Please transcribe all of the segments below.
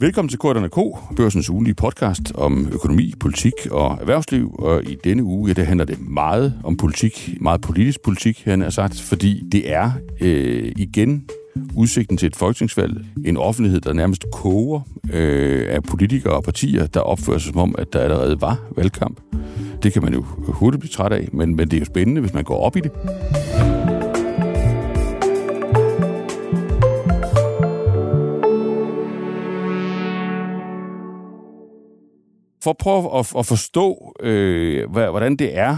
Velkommen til Korterne K, børsens ugenlige podcast om økonomi, politik og erhvervsliv. Og i denne uge, ja, det handler det meget om politik, meget politisk politik, han har sagt, fordi det er øh, igen udsigten til et folketingsvalg. En offentlighed, der nærmest koger øh, af politikere og partier, der opfører sig som om, at der allerede var valgkamp. Det kan man jo hurtigt blive træt af, men, men det er jo spændende, hvis man går op i det. For at prøve at, at forstå, øh, hvordan det er,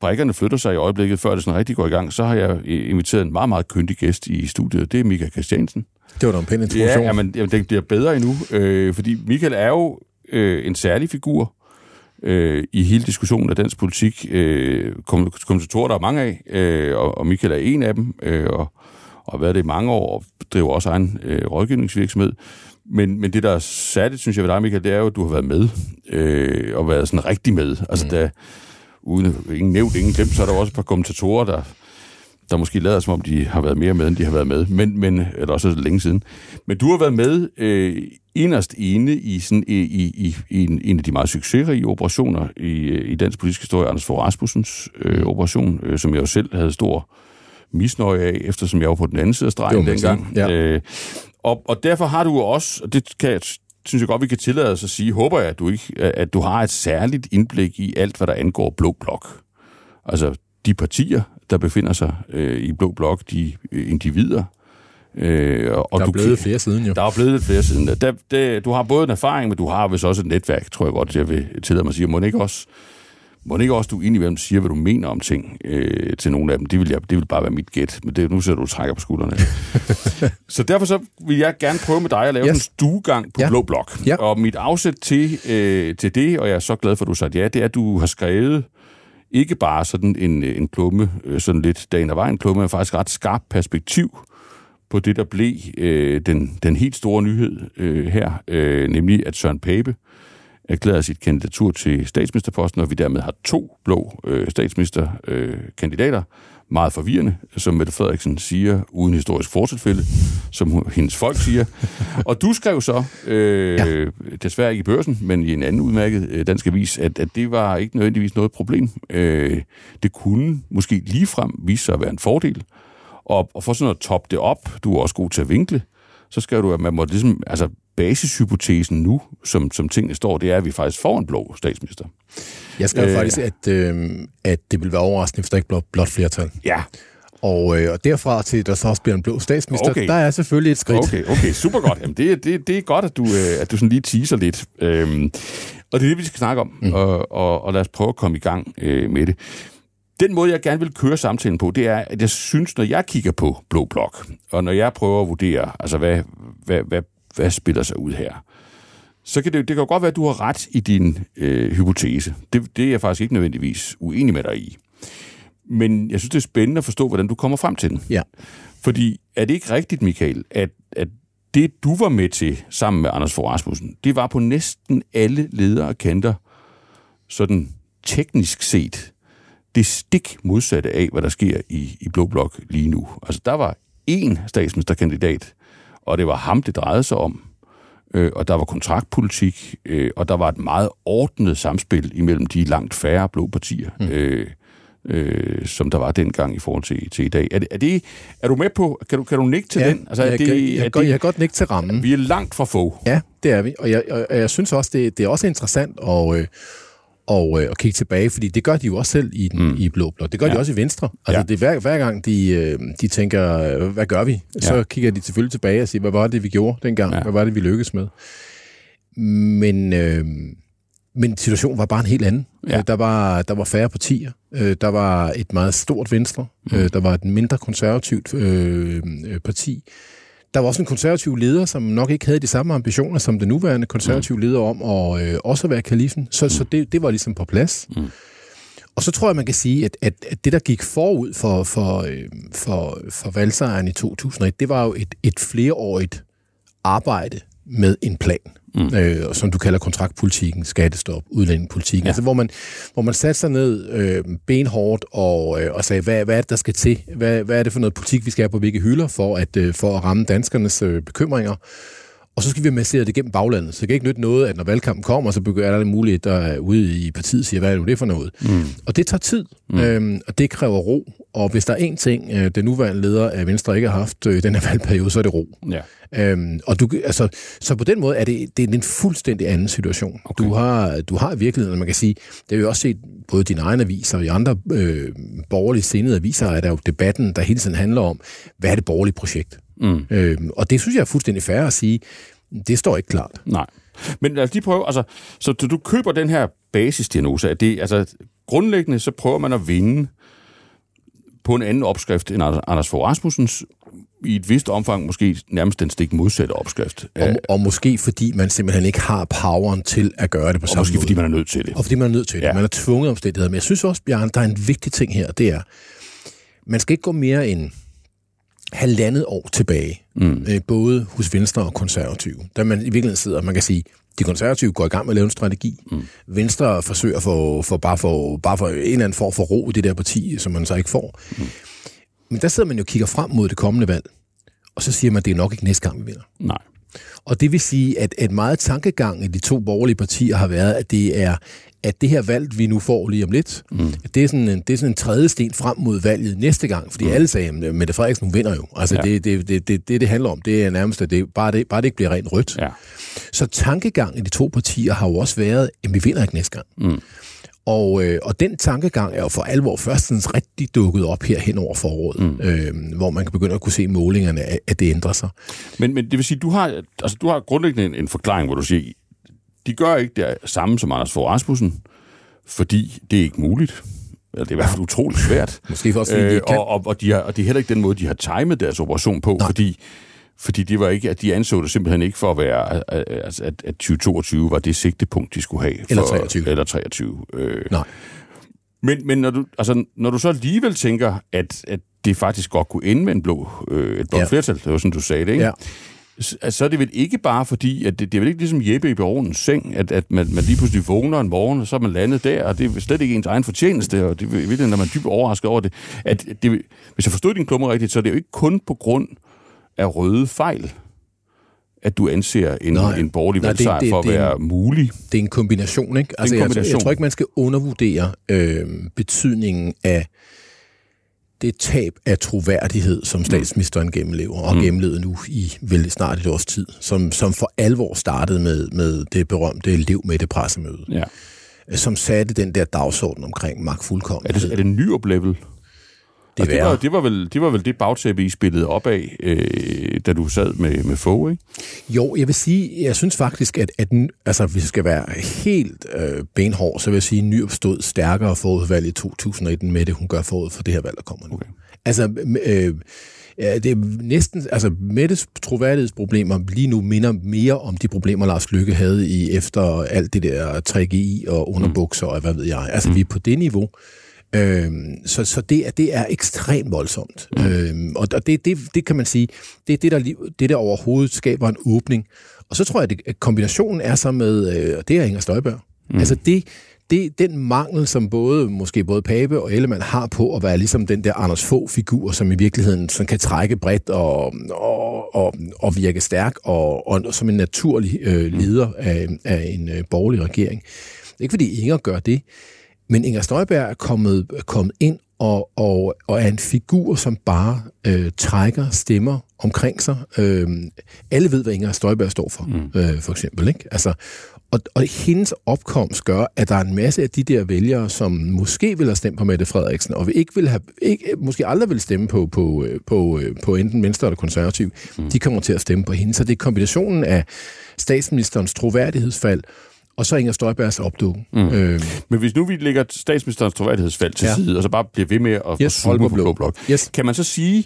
brækkerne flytter sig i øjeblikket, før det sådan rigtig går i gang, så har jeg inviteret en meget, meget kyndig gæst i studiet. Det er Michael Christiansen. Det var da en pæn introduktion. Ja, jamen, jamen, det bliver bedre endnu, øh, fordi Michael er jo øh, en særlig figur øh, i hele diskussionen af dansk politik. Øh, kommentatorer, der er mange af, øh, og, og Michael er en af dem, øh, og, og har været det i mange år, og driver også egen øh, rådgivningsvirksomhed. Men, men det, der er særligt, synes jeg ved dig, Michael, det er jo, at du har været med, øh, og været sådan rigtig med. Altså, mm. da, uden ingen nævnt, ingen glemt, så er der også et par kommentatorer, der, der måske lader som om, de har været mere med, end de har været med, men, men eller også længe siden. Men du har været med øh, inderst inde i, sådan, i, i, i, en, en af de meget succesrige operationer i, i dansk politisk historie, Anders Fogh Rasmussens øh, operation, øh, som jeg jo selv havde stor misnøje af, eftersom jeg var på den anden side af stregen dengang. Ja. Øh, og, og derfor har du også, og det kan jeg synes jeg godt, vi kan tillade os at sige, håber jeg, at du, ikke, at du har et særligt indblik i alt, hvad der angår Blå Blok. Altså de partier, der befinder sig øh, i Blå Blok, de øh, individer. Øh, og der er du, blevet flere siden, jo. Der er blevet lidt flere siden. Der, der, du har både en erfaring, men du har vist også et netværk, tror jeg godt, jeg vil tillade mig at sige. Må ikke også må ikke også, du indimellem siger, hvad du mener om ting øh, til nogle af dem? Det vil, jeg, det vil bare være mit gæt, men det, nu ser du trækker på skuldrene. så derfor så vil jeg gerne prøve med dig at lave yes. en stuegang på ja. Blå Blok. Ja. Og mit afsæt til, øh, til det, og jeg er så glad for, at du sagde ja, det er, at du har skrevet ikke bare sådan en, en klumme, øh, sådan lidt dagen og vejen klumme, men faktisk ret skarpt perspektiv på det, der blev øh, den, den helt store nyhed øh, her, øh, nemlig at Søren Pape, erklæret sit kandidatur til statsministerposten, og vi dermed har to blå øh, statsministerkandidater. Øh, Meget forvirrende, som Mette Frederiksen siger, uden historisk fortilfælde, som hendes folk siger. Og du skrev så, øh, ja. desværre ikke i børsen, men i en anden udmærket øh, dansk avis, at, at det var ikke nødvendigvis noget problem. Øh, det kunne måske ligefrem vise sig at være en fordel. Og, og for sådan at toppe det op, du er også god til at vinkle, så skal du, at man må ligesom, altså basishypotesen nu, som, som tingene står, det er, at vi faktisk får en blå statsminister. Jeg skrev øh, faktisk, at, øh, at det vil være overraskende, hvis der ikke bliver blot flertal. Ja. Og, øh, og derfra til, at der så også bliver en blå statsminister, okay. der er selvfølgelig et skridt. Okay, okay super godt. Jamen, det, det, det er godt, at du, øh, at du sådan lige teaser lidt. Øhm, og det er det, vi skal snakke om, mm. og, og, og lad os prøve at komme i gang øh, med det. Den måde, jeg gerne vil køre samtalen på, det er, at jeg synes, når jeg kigger på Blå Blok, og når jeg prøver at vurdere, altså hvad, hvad, hvad, hvad spiller sig ud her, så kan det, det kan godt være, at du har ret i din øh, hypotese. Det, det er jeg faktisk ikke nødvendigvis uenig med dig i. Men jeg synes, det er spændende at forstå, hvordan du kommer frem til den. Ja. Fordi er det ikke rigtigt, Michael, at, at det, du var med til sammen med Anders Fogh Rasmussen, det var på næsten alle ledere og kanter, sådan teknisk set, det stik modsatte af, hvad der sker i, i Blå Blok lige nu. Altså, der var én statsministerkandidat, og det var ham, det drejede sig om. Øh, og der var kontraktpolitik, øh, og der var et meget ordnet samspil imellem de langt færre blå partier, mm. øh, øh, som der var dengang i forhold til, til i dag. Er, det, er, det, er du med på, kan du, kan du nikke til ja, den? Altså, jeg, det, jeg, jeg, er det, jeg kan godt nikke til rammen. Vi er langt fra få. Ja, det er vi, og jeg, og jeg synes også, det, det er også interessant at... Øh, og, øh, og kigge tilbage, fordi det gør de jo også selv i, den, mm. i Blå Blok. Det gør ja. de også i Venstre. Altså, ja. det er hver, hver gang, de, øh, de tænker, øh, hvad gør vi? Så ja. kigger de selvfølgelig tilbage og siger, hvad var det, vi gjorde dengang? Ja. Hvad var det, vi lykkedes med? Men, øh, men situationen var bare en helt anden. Ja. Øh, der, var, der var færre partier. Der var et meget stort Venstre. Mm. Der var et mindre konservativt øh, parti. Der var også en konservativ leder, som nok ikke havde de samme ambitioner som den nuværende konservative mm. leder om at øh, også være kalifen. Så, så det, det var ligesom på plads. Mm. Og så tror jeg, man kan sige, at, at, at det, der gik forud for, for, øh, for, for valgsejren i 2001, det var jo et, et flereårigt arbejde med en plan mm. øh, som du kalder kontraktpolitikken, skattestop, udlændingepolitikken, ja. altså hvor man, hvor man satte sig ned øh, benhårdt og, øh, og sagde, hvad, hvad er det, der skal til? Hvad, hvad er det for noget politik, vi skal have på hvilke hylder for at, øh, for at ramme danskernes øh, bekymringer? Og så skal vi massere det gennem baglandet. Så det kan ikke nytte noget, at når valgkampen kommer, så begynder der muligt, der er ude i partiet siger, hvad er det for noget? Mm. Og det tager tid, mm. øhm, og det kræver ro. Og hvis der er én ting, øh, den nuværende leder af Venstre ikke har haft øh, i den her valgperiode, så er det ro. Ja. Øhm, og du, altså, så på den måde er det, det er en fuldstændig anden situation. Okay. Du har, du har i virkeligheden, man kan sige, det har vi også set både dine egne aviser og i andre øh, borgerlige sendede aviser, er der jo debatten, der hele tiden handler om, hvad er det borgerlige projekt? Mm. Øhm, og det synes jeg er fuldstændig fair at sige, det står ikke klart. Nej. Men lad os lige prøve, altså, så du, du køber den her basisdiagnose, at det, altså, grundlæggende så prøver man at vinde på en anden opskrift end Anders Fogh Rasmussens, i et vist omfang måske nærmest den stik modsatte opskrift. Og, og måske fordi man simpelthen ikke har poweren til at gøre det på og samme måske måde. fordi man er nødt til det. Og fordi man er nødt til det. Ja. Man er tvunget omstændigheder. Men jeg synes også, Bjørn, der er en vigtig ting her, det er, man skal ikke gå mere end halvandet år tilbage, mm. øh, både hos Venstre og Konservative, da man i virkeligheden sidder, man kan sige, de konservative går i gang med at lave en strategi. Mm. Venstre forsøger for, for, bare for bare for en eller anden form for ro i det der parti, som man så ikke får. Mm. Men der sidder man jo og kigger frem mod det kommende valg, og så siger man, at det er nok ikke næste gang, vi vinder. Nej. Og det vil sige, at, at meget tankegang i de to borgerlige partier har været, at det er at det her valg, vi nu får lige om lidt, mm. det, er sådan en, det er sådan en tredje sten frem mod valget næste gang, fordi mm. alle sagde, at Mette Frederiksen hun vinder jo. Altså ja. det, det, det, det, det, det handler om, det er nærmest, at det, bare, det, bare det ikke bliver rent rødt. Ja. Så tankegang i de to partier har jo også været, at vi vinder ikke næste gang. Mm. Og, øh, og den tankegang er jo for alvor først sådan rigtig dukket op her hen over foråret, mm. øh, hvor man kan begynde at kunne se målingerne, at, at det ændrer sig. Men, men det vil sige, du har, altså, du har grundlæggende en, en forklaring, hvor du siger, de gør ikke det samme som Anders Fogh Rasmussen, fordi det er ikke muligt. Eller det er i hvert fald utroligt svært. Måske også, fordi de ikke kan. og, og, og, de har, og det er heller ikke den måde, de har timet deres operation på, Nej. fordi fordi det var ikke, at de anså det simpelthen ikke for at være, at, at, at 2022 var det sigtepunkt, de skulle have. For, Eller 23. Eller 23. Øh. Nej. Men, men når, du, altså, når du så alligevel tænker, at, at det faktisk godt kunne ende med en blå, øh, et blå Ja. ja. flertal, det var sådan, du sagde det, ikke? Ja. Så, altså, så er det vel ikke bare fordi, at det, det er vel ikke ligesom Jeppe i baronens seng, at, at man, man lige pludselig vågner en morgen, og så er man landet der, og det er slet ikke ens egen fortjeneste, og det er virkelig, når man er dybt overrasket over det. At det hvis jeg forstod din klumme rigtigt, så er det jo ikke kun på grund af røde fejl, at du anser en, Nej. en borgerlig Nej, det- for at det er en- være mulig. Det er en kombination, ikke? Altså, en Jeg, kombination. jeg tror ikke, man skal undervurdere øh, betydningen af det tab af troværdighed, som statsministeren gennemlever, og gennemlevede nu i vel snart et års tid, som, som for alvor startede med, med det berømte liv med det pressemøde, Ja. som satte den der dagsorden omkring magtfuldkommenhed. Er det, er det Nyrup level? Det, det, var, det, var vel, det var vel det bagtæppe, I spillede op af, øh, da du sad med, med Fogh, ikke? Jo, jeg vil sige, jeg synes faktisk, at, at n- altså, hvis vi skal være helt øh, benhård, så vil jeg sige, at Nyrup stod stærkere forud for valget i 2019 med det, hun gør forud for det her valg, der kommer nu. Okay. Altså, øh, ja, det er næsten, altså Mettes troværdighedsproblemer lige nu minder mere om de problemer, Lars Lykke havde i efter alt det der 3GI og underbukser og hvad ved jeg. Altså, mm. vi er på det niveau. Øhm, så så det, er, det er ekstremt voldsomt. Mm. Øhm, og det, det, det kan man sige, det er det der, det, der overhovedet skaber en åbning. Og så tror jeg, at at kombinationen er så med, øh, det er Inger Støjberg. Mm. Altså det, det, den mangel, som både måske både Pape og Ellemann har på at være ligesom den der Anders Fogh-figur, som i virkeligheden som kan trække bredt og, og, og, og virke stærk, og, og som en naturlig øh, leder af, af en øh, borgerlig regering. Det er ikke fordi Inger gør det, men Inger Støjberg er kommet, er kommet ind og, og, og er en figur, som bare øh, trækker stemmer omkring sig. Øh, alle ved, hvad Inger Støjberg står for, mm. øh, for eksempel. Ikke? Altså, og, og hendes opkomst gør, at der er en masse af de der vælgere, som måske vil have stemt på Mette Frederiksen, og ikke vil have, ikke, måske aldrig vil stemme på, på, øh, på, øh, på enten Venstre eller Konservativ, mm. de kommer til at stemme på hende. Så det er kombinationen af statsministerens troværdighedsfald, og så Inger Støjbergs opdukken. Mm. Øh, Men hvis nu vi lægger statsministerens troværdighedsfald til Ja. side, og så bare bliver ved med at Yes, holde på blå. blå blok, Yes. kan man så sige,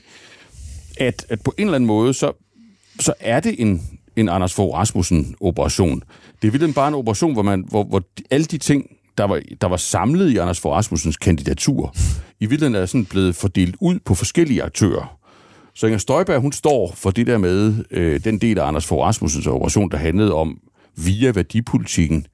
at, at på en eller anden måde, så, så er det en, en Anders Fogh Rasmussen-operation. Det er virkelig bare en operation, hvor, man, hvor, hvor alle de ting, der var, der var samlet i Anders Fogh Rasmussens kandidatur, i virkeligheden er sådan blevet fordelt ud på forskellige aktører. Så Inger Støjberg, hun står for det der med øh, den del af Anders Fogh Rasmussens operation, der handlede om via værdipolitikken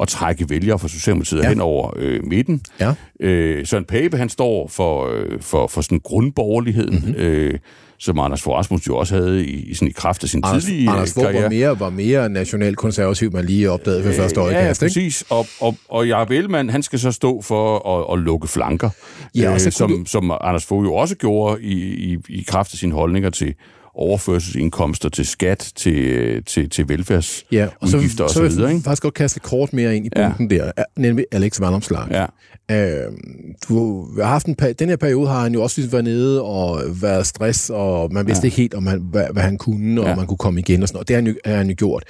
at trække vælgere fra Socialdemokratiet ja. hen over øh, midten. Ja. Øh, Søren Pape, han står for, øh, for, for sådan grundborgerligheden, Mhm. mm-hmm. øh, som Anders Fogh Rasmussen jo også havde i, i, sådan i kraft af sin Anders, tidlige Anders Fogh karriere. var mere, var mere nationalkonservativ, man lige opdagede ved første ja, øjekast, ikke? præcis. Og, og, og Jacob Ellemann, han skal så stå for at, at lukke flanker, Ja, øh, som, som Anders Fogh jo også gjorde i, i, i kraft af sine holdninger til overførselsindkomster, til skat, til, til, til velfærdsudgifter Ja, og så, og så, så vil videre. jeg Ikke? faktisk godt kaste kort mere ind i Ja. bunken der, nemlig Alex Vandomslag. Ja. Øh, du har haft en, den her periode har han jo også været nede og været stress, og man vidste ja. ikke helt, om han, hvad, hvad han kunne, og Ja. ja. man kunne komme igen og sådan noget. Det har han jo, har han jo gjort.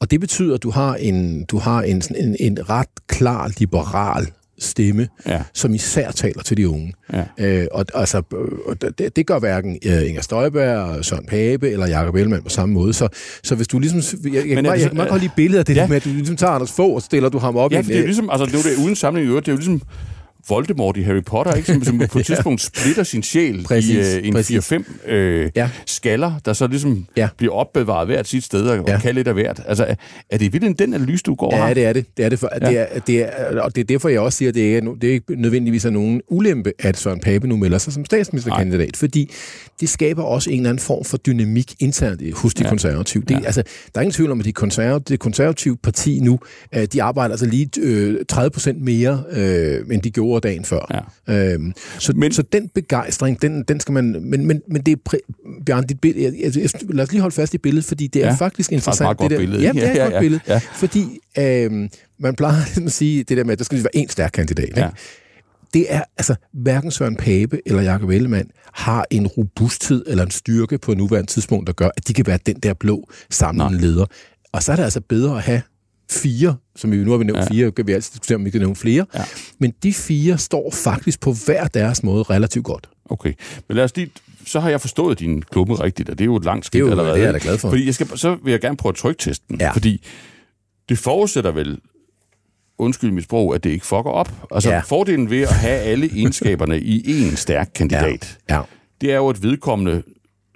Og det betyder, at du har en, du har en, en, en ret klar liberal stemme, Ja. som især taler til de unge. Ja. Øh, og altså, øh, det, det gør hverken øh, Inger Støjberg, Søren Pape eller Jakob Ellemann på samme måde. Så, så hvis du ligesom... Jeg, jeg, kan, bare, jeg kan meget godt lide billedet af det Ja. ja. med, at du ligesom tager Anders Fogh, og stiller du ham op Ja, i for det er jo ligesom, altså det er jo det, uden sammenligning det er jo ligesom Voldemort i Harry Potter, ikke? Som, som på et tidspunkt splitter sin sjæl Præcis, i øh, en præcis. 4-5 øh, Ja. skaller, der så ligesom Ja. bliver opbevaret hvert sit sted og, Ja. og kan lidt af hvert. Altså, er, er det virkelig den analyse, du går Ja, her? det er det. Det er det, for, ja. det, er, det er, og det er derfor, jeg også siger, at det er, no- det er ikke nødvendigvis er nogen ulempe, at Søren Pape nu melder sig som statsministerkandidat, fordi det skaber også en eller anden form for dynamik internt hos de Ja. konservative. Det, Ja. altså, der er ingen tvivl om, at de konservative, det konservative parti nu, øh, de arbejder altså lige øh, 30 procent mere, øh, end de gjorde dagen før. Ja. Øhm, så, Men- så den begejstring, den, den skal man... Men, men, men det er... Præ, Bjørn, dit billede, jeg, lad os lige holde fast i billedet, fordi det er Ja. faktisk interessant. meget godt det der, billede, Ja, det er et Ja, godt ja, billede. ja. Fordi øhm, man plejer ligesom at sige det der med, at der skal være en stærk kandidat. Ikke? Ja. Det er, altså, hverken Søren Pape eller Jakob Ellemann har en robusthed eller en styrke på nuværende tidspunkt, der gør, at de kan være den der blå samlende leder. Og så er det altså bedre at have fire, som vi nu har vi nævnt Ja. ja. fire, kan vi altid diskutere, om vi kan nævne flere. Ja. Men de fire står faktisk på hver deres måde relativt godt. Okay, men lad os lige, så har jeg forstået din klumme rigtigt, og det er jo et langt skridt er allerede. det er jeg da glad for. Fordi jeg skal, så vil jeg gerne prøve at trykteste den, Ja. fordi det forudsætter vel, undskyld mit sprog, at det ikke fucker op. Altså Ja. fordelen ved at have alle egenskaberne i en stærk kandidat, Ja. det er jo, at vedkommende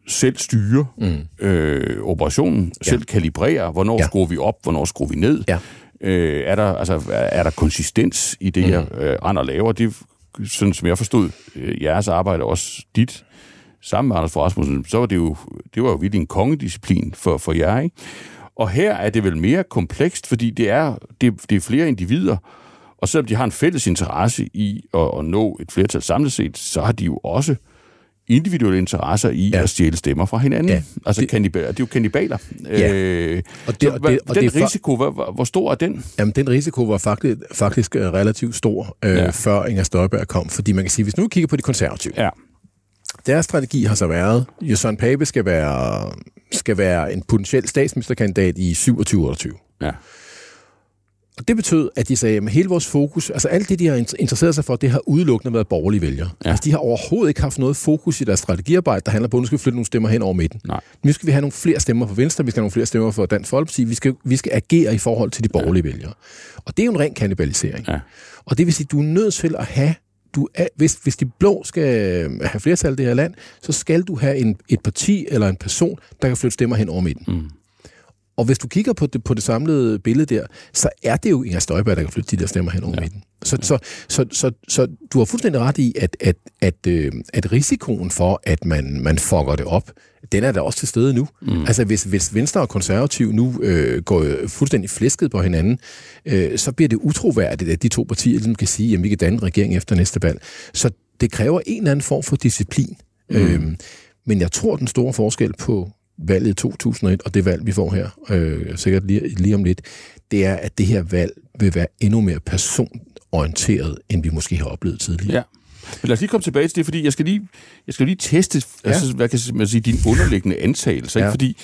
selv styre mm. øh, operationen, ja. selv kalibrerer, hvornår ja. Skruer vi op, hvornår skruer vi ned. Ja. Øh, er, der, altså, er er der konsistens i det, mm. jeg øh, og laver? Det, sådan som jeg forstod øh, jeres arbejde, også dit, sammen med Anders Fogh Rasmussen, så var det jo, det var jo virkelig en kongedisciplin for, for jer, ikke? Og her er det vel mere komplekst, fordi det er, det, det er flere individer, og selvom de har en fælles interesse i at, at nå et flertal samlet set, så har de jo også individuelle interesser i ja. At stjæle stemmer fra hinanden. Ja. Altså Det- kannibaler, det er jo kannibaler. Ja. Øh, Og det- så og det- og den det risiko, hvor, hvor- stor er den? Jamen, den risiko var faktisk, faktisk øh, relativt stor, øh, Ja. før Inger Støjberg kom. Fordi man kan sige, hvis nu kigger på de konservative, Ja. deres strategi har så været, at Søren Pape skal være, skal være en potentiel statsministerkandidat i 27-28. ja. Og det betød, at de sagde, at hele vores fokus, altså alt det, de har interesseret sig for, det har udelukkende været borgerlige vælgere. Ja. Altså, de har overhovedet ikke haft noget fokus i deres strategiarbejde, der handler på, at nu skal vi flytte nogle stemmer hen over midten. Nej. Nu skal vi have nogle flere stemmer for Venstre, vi skal have nogle flere stemmer for Dansk Folkeparti, vi skal, vi skal agere i forhold til de borgerlige ja. vælgere. Og det er jo en ren kannibalisering. Ja. Og det vil sige, at du er nødt til at have, du er, hvis, hvis de blå skal have flertal i det her land, så skal du have en, et parti eller en person, der kan flytte stemmer hen over midten. Mm. Og hvis du kigger på det, på det samlede billede der, så er det jo Inger Støjberg, der kan flytte de der stemmer hen over ja. midten. Så, så, så, så, så du har fuldstændig ret i, at, at, at, øh, at risikoen for, at man, man fucker det op, den er der også til stede nu. Mm. Altså hvis, hvis Venstre og Konservativ nu øh, går øh, fuldstændig flæsket på hinanden, øh, så bliver det utroværdigt, at de to partier ligesom kan sige, at vi kan danne en regering efter næste valg. Så det kræver en eller anden form for disciplin. Mm. Øhm, men jeg tror, den store forskel på valget i 2001 og det valg, vi får her, øh, sikkert lige, lige om lidt, det er, at det her valg vil være endnu mere personorienteret, end vi måske har oplevet tidligere. Ja. Men lad os lige komme tilbage til det, fordi jeg skal lige, jeg skal lige teste, ja. Altså, hvad kan man sige, din underliggende antagelser. Ja. Ja. Fordi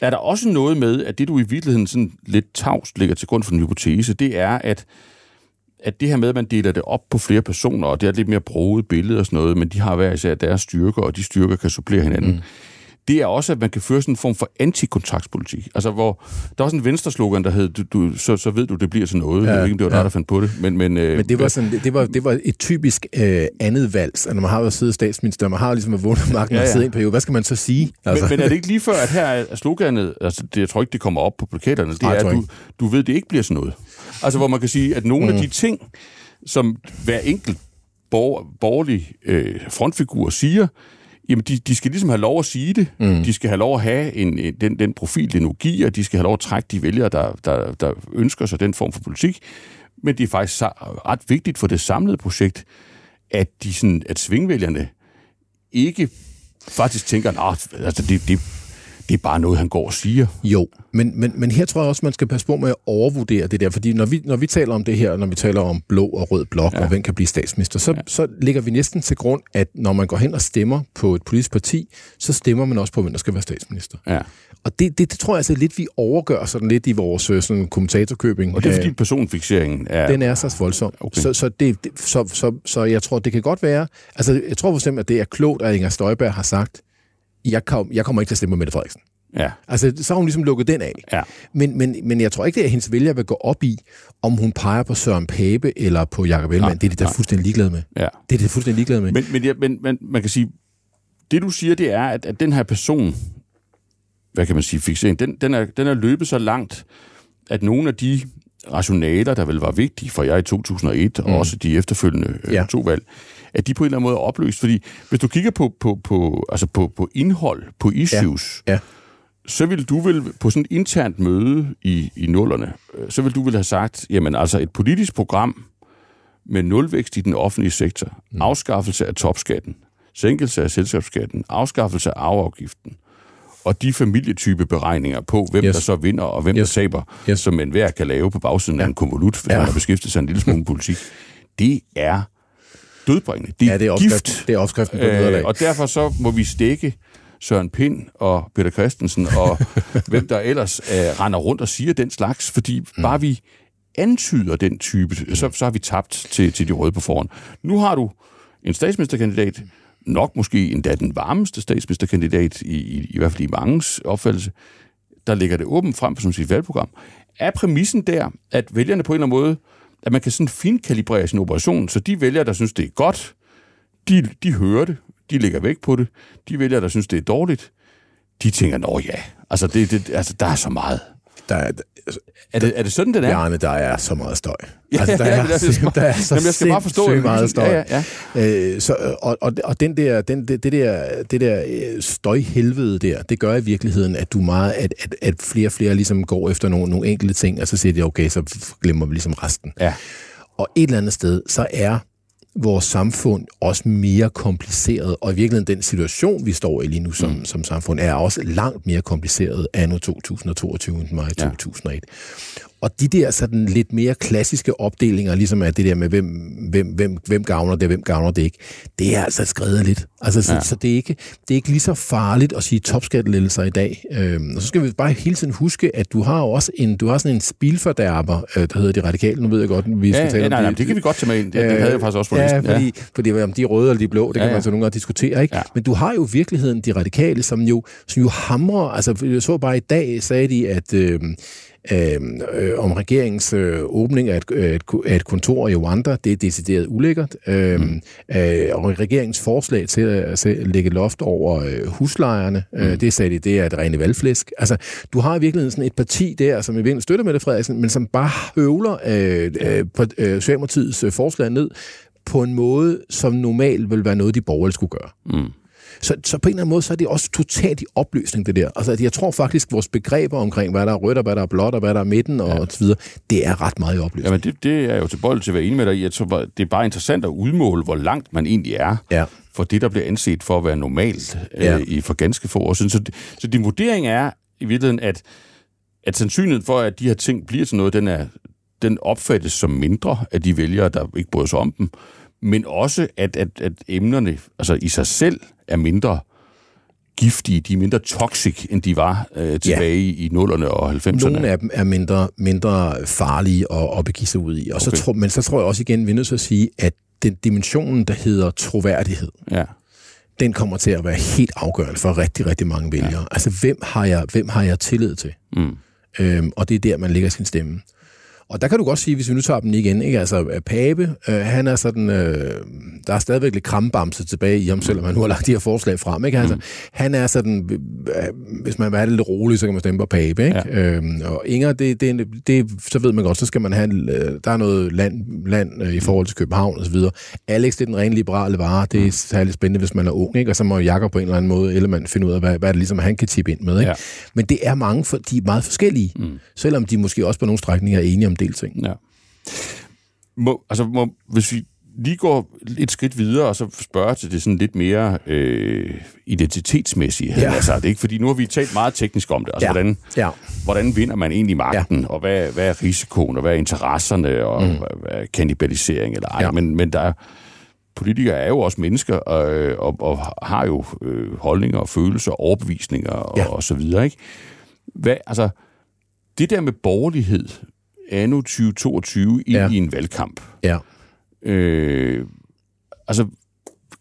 er der også noget med, at det du i virkeligheden sådan lidt tavst ligger til grund for en hypotese, det er, at, at det her med, at man deler det op på flere personer, og det er lidt mere broget billede og sådan noget, men de har hver især deres styrker, og de styrker kan supplere hinanden. Mm. Det er også, at man kan føre sådan en form for antikontraktspolitik. Altså, hvor der var sådan en venstre-slogan, der hed, du, du, så, så ved du, det bliver til noget. Ja, jeg ved ikke, om det var ja. dig, der fandt på det. Men, men, øh, men det, var sådan, det, var, det var et typisk øh, andet valg. Altså, når man har været siddet statsminister, man har ligesom at vundet magten ja, ja. og siddet i en periode. Hvad skal man så sige? Altså? Men, men er det ikke lige før, at her er sloganet, altså det, jeg tror ikke, det kommer op på plakaterne, det er, at du, du ved, det ikke bliver sådan noget. Altså, hvor man kan sige, at nogle mm. af de ting, som hver enkelt bor, borgerlig øh, frontfigur siger, jamen de, de skal ligesom have lov at sige det. Mm. De skal have lov at have en, en, den, den profil, den nu giver. De skal have lov at trække de vælgere, der, der, der ønsker sig den form for politik. Men det er faktisk ret vigtigt for det samlede projekt, at, de sådan, at svingvælgerne ikke faktisk tænker, at altså det, det, det er bare noget, han går og siger. Jo, men, men, men her tror jeg også, man skal passe på med at overvurdere det der, fordi når vi, når vi taler om det her, når vi taler om blå og rød blok, ja. og hvem kan blive statsminister, så, ja. så ligger vi næsten til grund, at når man går hen og stemmer på et politisk parti, så stemmer man også på, hvem der skal være statsminister. Ja. Og det, det, det tror jeg altså lidt, vi overgør sådan lidt i vores øh, sådan, kommentatorkøbing. Og det er fordi personfixeringen er... Den er så voldsom. Okay. Så, så, det, det, så, så, så jeg tror, det kan godt være... Altså, jeg tror for eksempel, at det er klogt, at Inger Støjberg har sagt, jeg, kom, jeg kommer ikke til at stemme med Mette Frederiksen. Ja. Altså, så har hun ligesom lukket den af. Ja. Men, men, men jeg tror ikke, det er, at hendes vælger vil gå op i, om hun peger på Søren Pape eller på Jacob Ellemann. Det er det der fuldstændig ligeglade med. Ja. Det er det fuldstændig ligeglade med. Men, men, ja, men, men man kan sige, det du siger, det er, at, at den her person, hvad kan man sige, fixering, den, den, er, den er løbet så langt, at nogle af de rationaler, der vel var vigtige for jer i 2001, mm. og også de efterfølgende øh, ja. to valg, at de på en eller anden måde er opløst. Fordi hvis du kigger på, på, på, altså på, på indhold, på issues, ja. Ja. så vil du vel på sådan et internt møde i, i nullerne, øh, så vil du vel have sagt, jamen altså et politisk program med nulvækst i den offentlige sektor, mm. afskaffelse af topskatten, sænkelse af selskabsskatten, afskaffelse af arveafgiften, og de familietype beregninger på, hvem yes. der så vinder og hvem yes. der taber, yes. som enhver kan lave på bagsiden ja. af en konvolut, hvis ja. man har beskæftiget sig en lille smule politik, det er dødbringende. Det er, ja, det er gift. Det er opskriften på øh, Og derfor så må vi stikke Søren Pind og Peter Christensen og hvem der ellers øh, render rundt og siger den slags, fordi mm. bare vi antyder den type, så, så har vi tabt til, til de røde på forhånd. Nu har du en statsministerkandidat, nok måske endda den varmeste statsministerkandidat, i, i, i hvert fald i mangens opfattelse, der lægger det åbent frem som sit valgprogram. Er præmissen der, at vælgerne på en eller anden måde, at man kan sådan finkalibrere sin operation, så de vælgere, der synes, det er godt, de, de hører det, de lægger væk på det. De vælgere, der synes, det er dårligt, de tænker, nå ja, altså, det, det, altså der er så meget. Der er, er, det, er det sådan, det er? Bjarne, der er så meget støj. Ja, altså, der, ja, er, det er, der er så Jamen, jeg skal bare forstå det. meget støj. Ja, ja, ja. Øh, så, og, og, og den der, den, det, det der, det der øh, støjhelvede der, det gør i virkeligheden, at du meget, at, at, at flere og flere ligesom går efter nogle, nogle enkelte ting, og så siger de, okay, så glemmer vi ligesom resten. Ja. Og et eller andet sted, så er vores samfund også mere kompliceret, og i virkeligheden den situation, vi står i lige nu som, mm. som samfund, er også langt mere kompliceret anno 2022 end i ja. 2001. Og de der sådan lidt mere klassiske opdelinger, ligesom af det der med, hvem, hvem, hvem, hvem gavner det, hvem gavner det ikke, det er altså skrevet lidt. Altså, så, ja. så det, er ikke, det er ikke lige så farligt at sige topskattelettelser i dag. Øhm, og så skal vi bare hele tiden huske, at du har også en, du har sådan en spilfordærber, øh, der hedder De Radikale. Nu ved jeg godt, vi skal ja, tale ja, nej, om det. det kan vi godt tage med ind. Det, øh, det havde jeg faktisk også på ja, listen. Fordi, ja, fordi om de er røde eller de er blå, det ja, kan man så nogle gange diskutere. Ikke? Ja. Men du har jo virkeligheden De Radikale, som jo, som jo hamrer, altså jeg så bare i dag, sagde de, at øh, Øhm, øh, om regeringens øh, åbning af et, et, et kontor i Rwanda. Det er decideret ulækkert. Øh, mm. øh, og regeringens forslag til at, at lægge loft over øh, huslejerne, øh, mm. øh, det sagde de, det er et rene valgflæsk. Altså, du har i virkeligheden sådan et parti der, som i virkeligheden støtter Mette Frederiksen, men som bare høvler øh, øh, på øh, Socialdemokratiets øh, forslag ned på en måde, som normalt vil være noget, de borgerlige skulle gøre. Mm. Så, så på en eller anden måde, så er det også totalt i opløsning, det der. Altså, jeg tror faktisk, vores begreber omkring, hvad der er rødt, og hvad der er blåt, og hvad der er midten, og, ja. og så videre, det er ret meget i opløsning. Jamen, det, det er jo til bold til at være enig med dig i. Jeg tror, det er bare interessant at udmåle, hvor langt man egentlig er. Ja for det, der bliver anset for at være normalt øh, ja. i for ganske få år siden. Så, så din vurdering er i virkeligheden, at, at sandsynligheden for, at de her ting bliver til noget, den, er, den opfattes som mindre af de vælgere, der ikke bryder sig om dem men også, at, at, at emnerne altså i sig selv er mindre giftige, de er mindre toxic, end de var øh, tilbage ja. i 0'erne og 90'erne. Nogle af dem er mindre, mindre farlige at, at begive sig ud i. Og okay. så tror, men så tror jeg også igen, vi er nødt til at sige, at den dimensionen, der hedder troværdighed, ja den kommer til at være helt afgørende for rigtig, rigtig mange vælgere. Ja. Altså, hvem har, jeg, hvem har jeg tillid til? Mm. Øhm, og det er der, man lægger sin stemme. Og der kan du godt sige, hvis vi nu tager dem igen, ikke? altså Pape, øh, han er sådan, øh, der er stadigvæk lidt krambamse tilbage i ham, selvom han nu har lagt de her forslag frem, ikke? Altså, mm. han er sådan, øh, hvis man vil have det lidt roligt, så kan man stemme på Pape, ikke? Ja. Øhm, og Inger, det, det, det, så ved man godt, så skal man have, øh, der er noget land, land øh, i forhold til København og så videre. Alex, det er den rene liberale vare, det er mm. særligt spændende, hvis man er ung, ikke? Og så må Jakob på en eller anden måde, eller man finde ud af, hvad, hvad er det ligesom, han kan tippe ind med, ikke? Ja. Men det er mange, for de er meget forskellige, mm. selvom de måske også på nogle strækninger er enige om del ting. Ja. Må, altså, må, hvis vi lige går et skridt videre og så spørger til det sådan lidt mere øh, identitetsmæssige. Ja. Altså, det er ikke, fordi nu har vi talt meget teknisk om det. Altså, ja. Hvordan, ja. hvordan vinder man egentlig magten, ja. og hvad, hvad er risikoen, og hvad er interesserne, og mm. hvad er kannibalisering eller ej. Ja. Men, men der er, politikere er jo også mennesker, og, og, og har jo øh, holdninger og følelser, overbevisninger og, ja. og så videre. Ikke? Hvad, altså, det der med borgerlighed, anno 2022 ind ja. i en valgkamp. Ja. Øh, altså,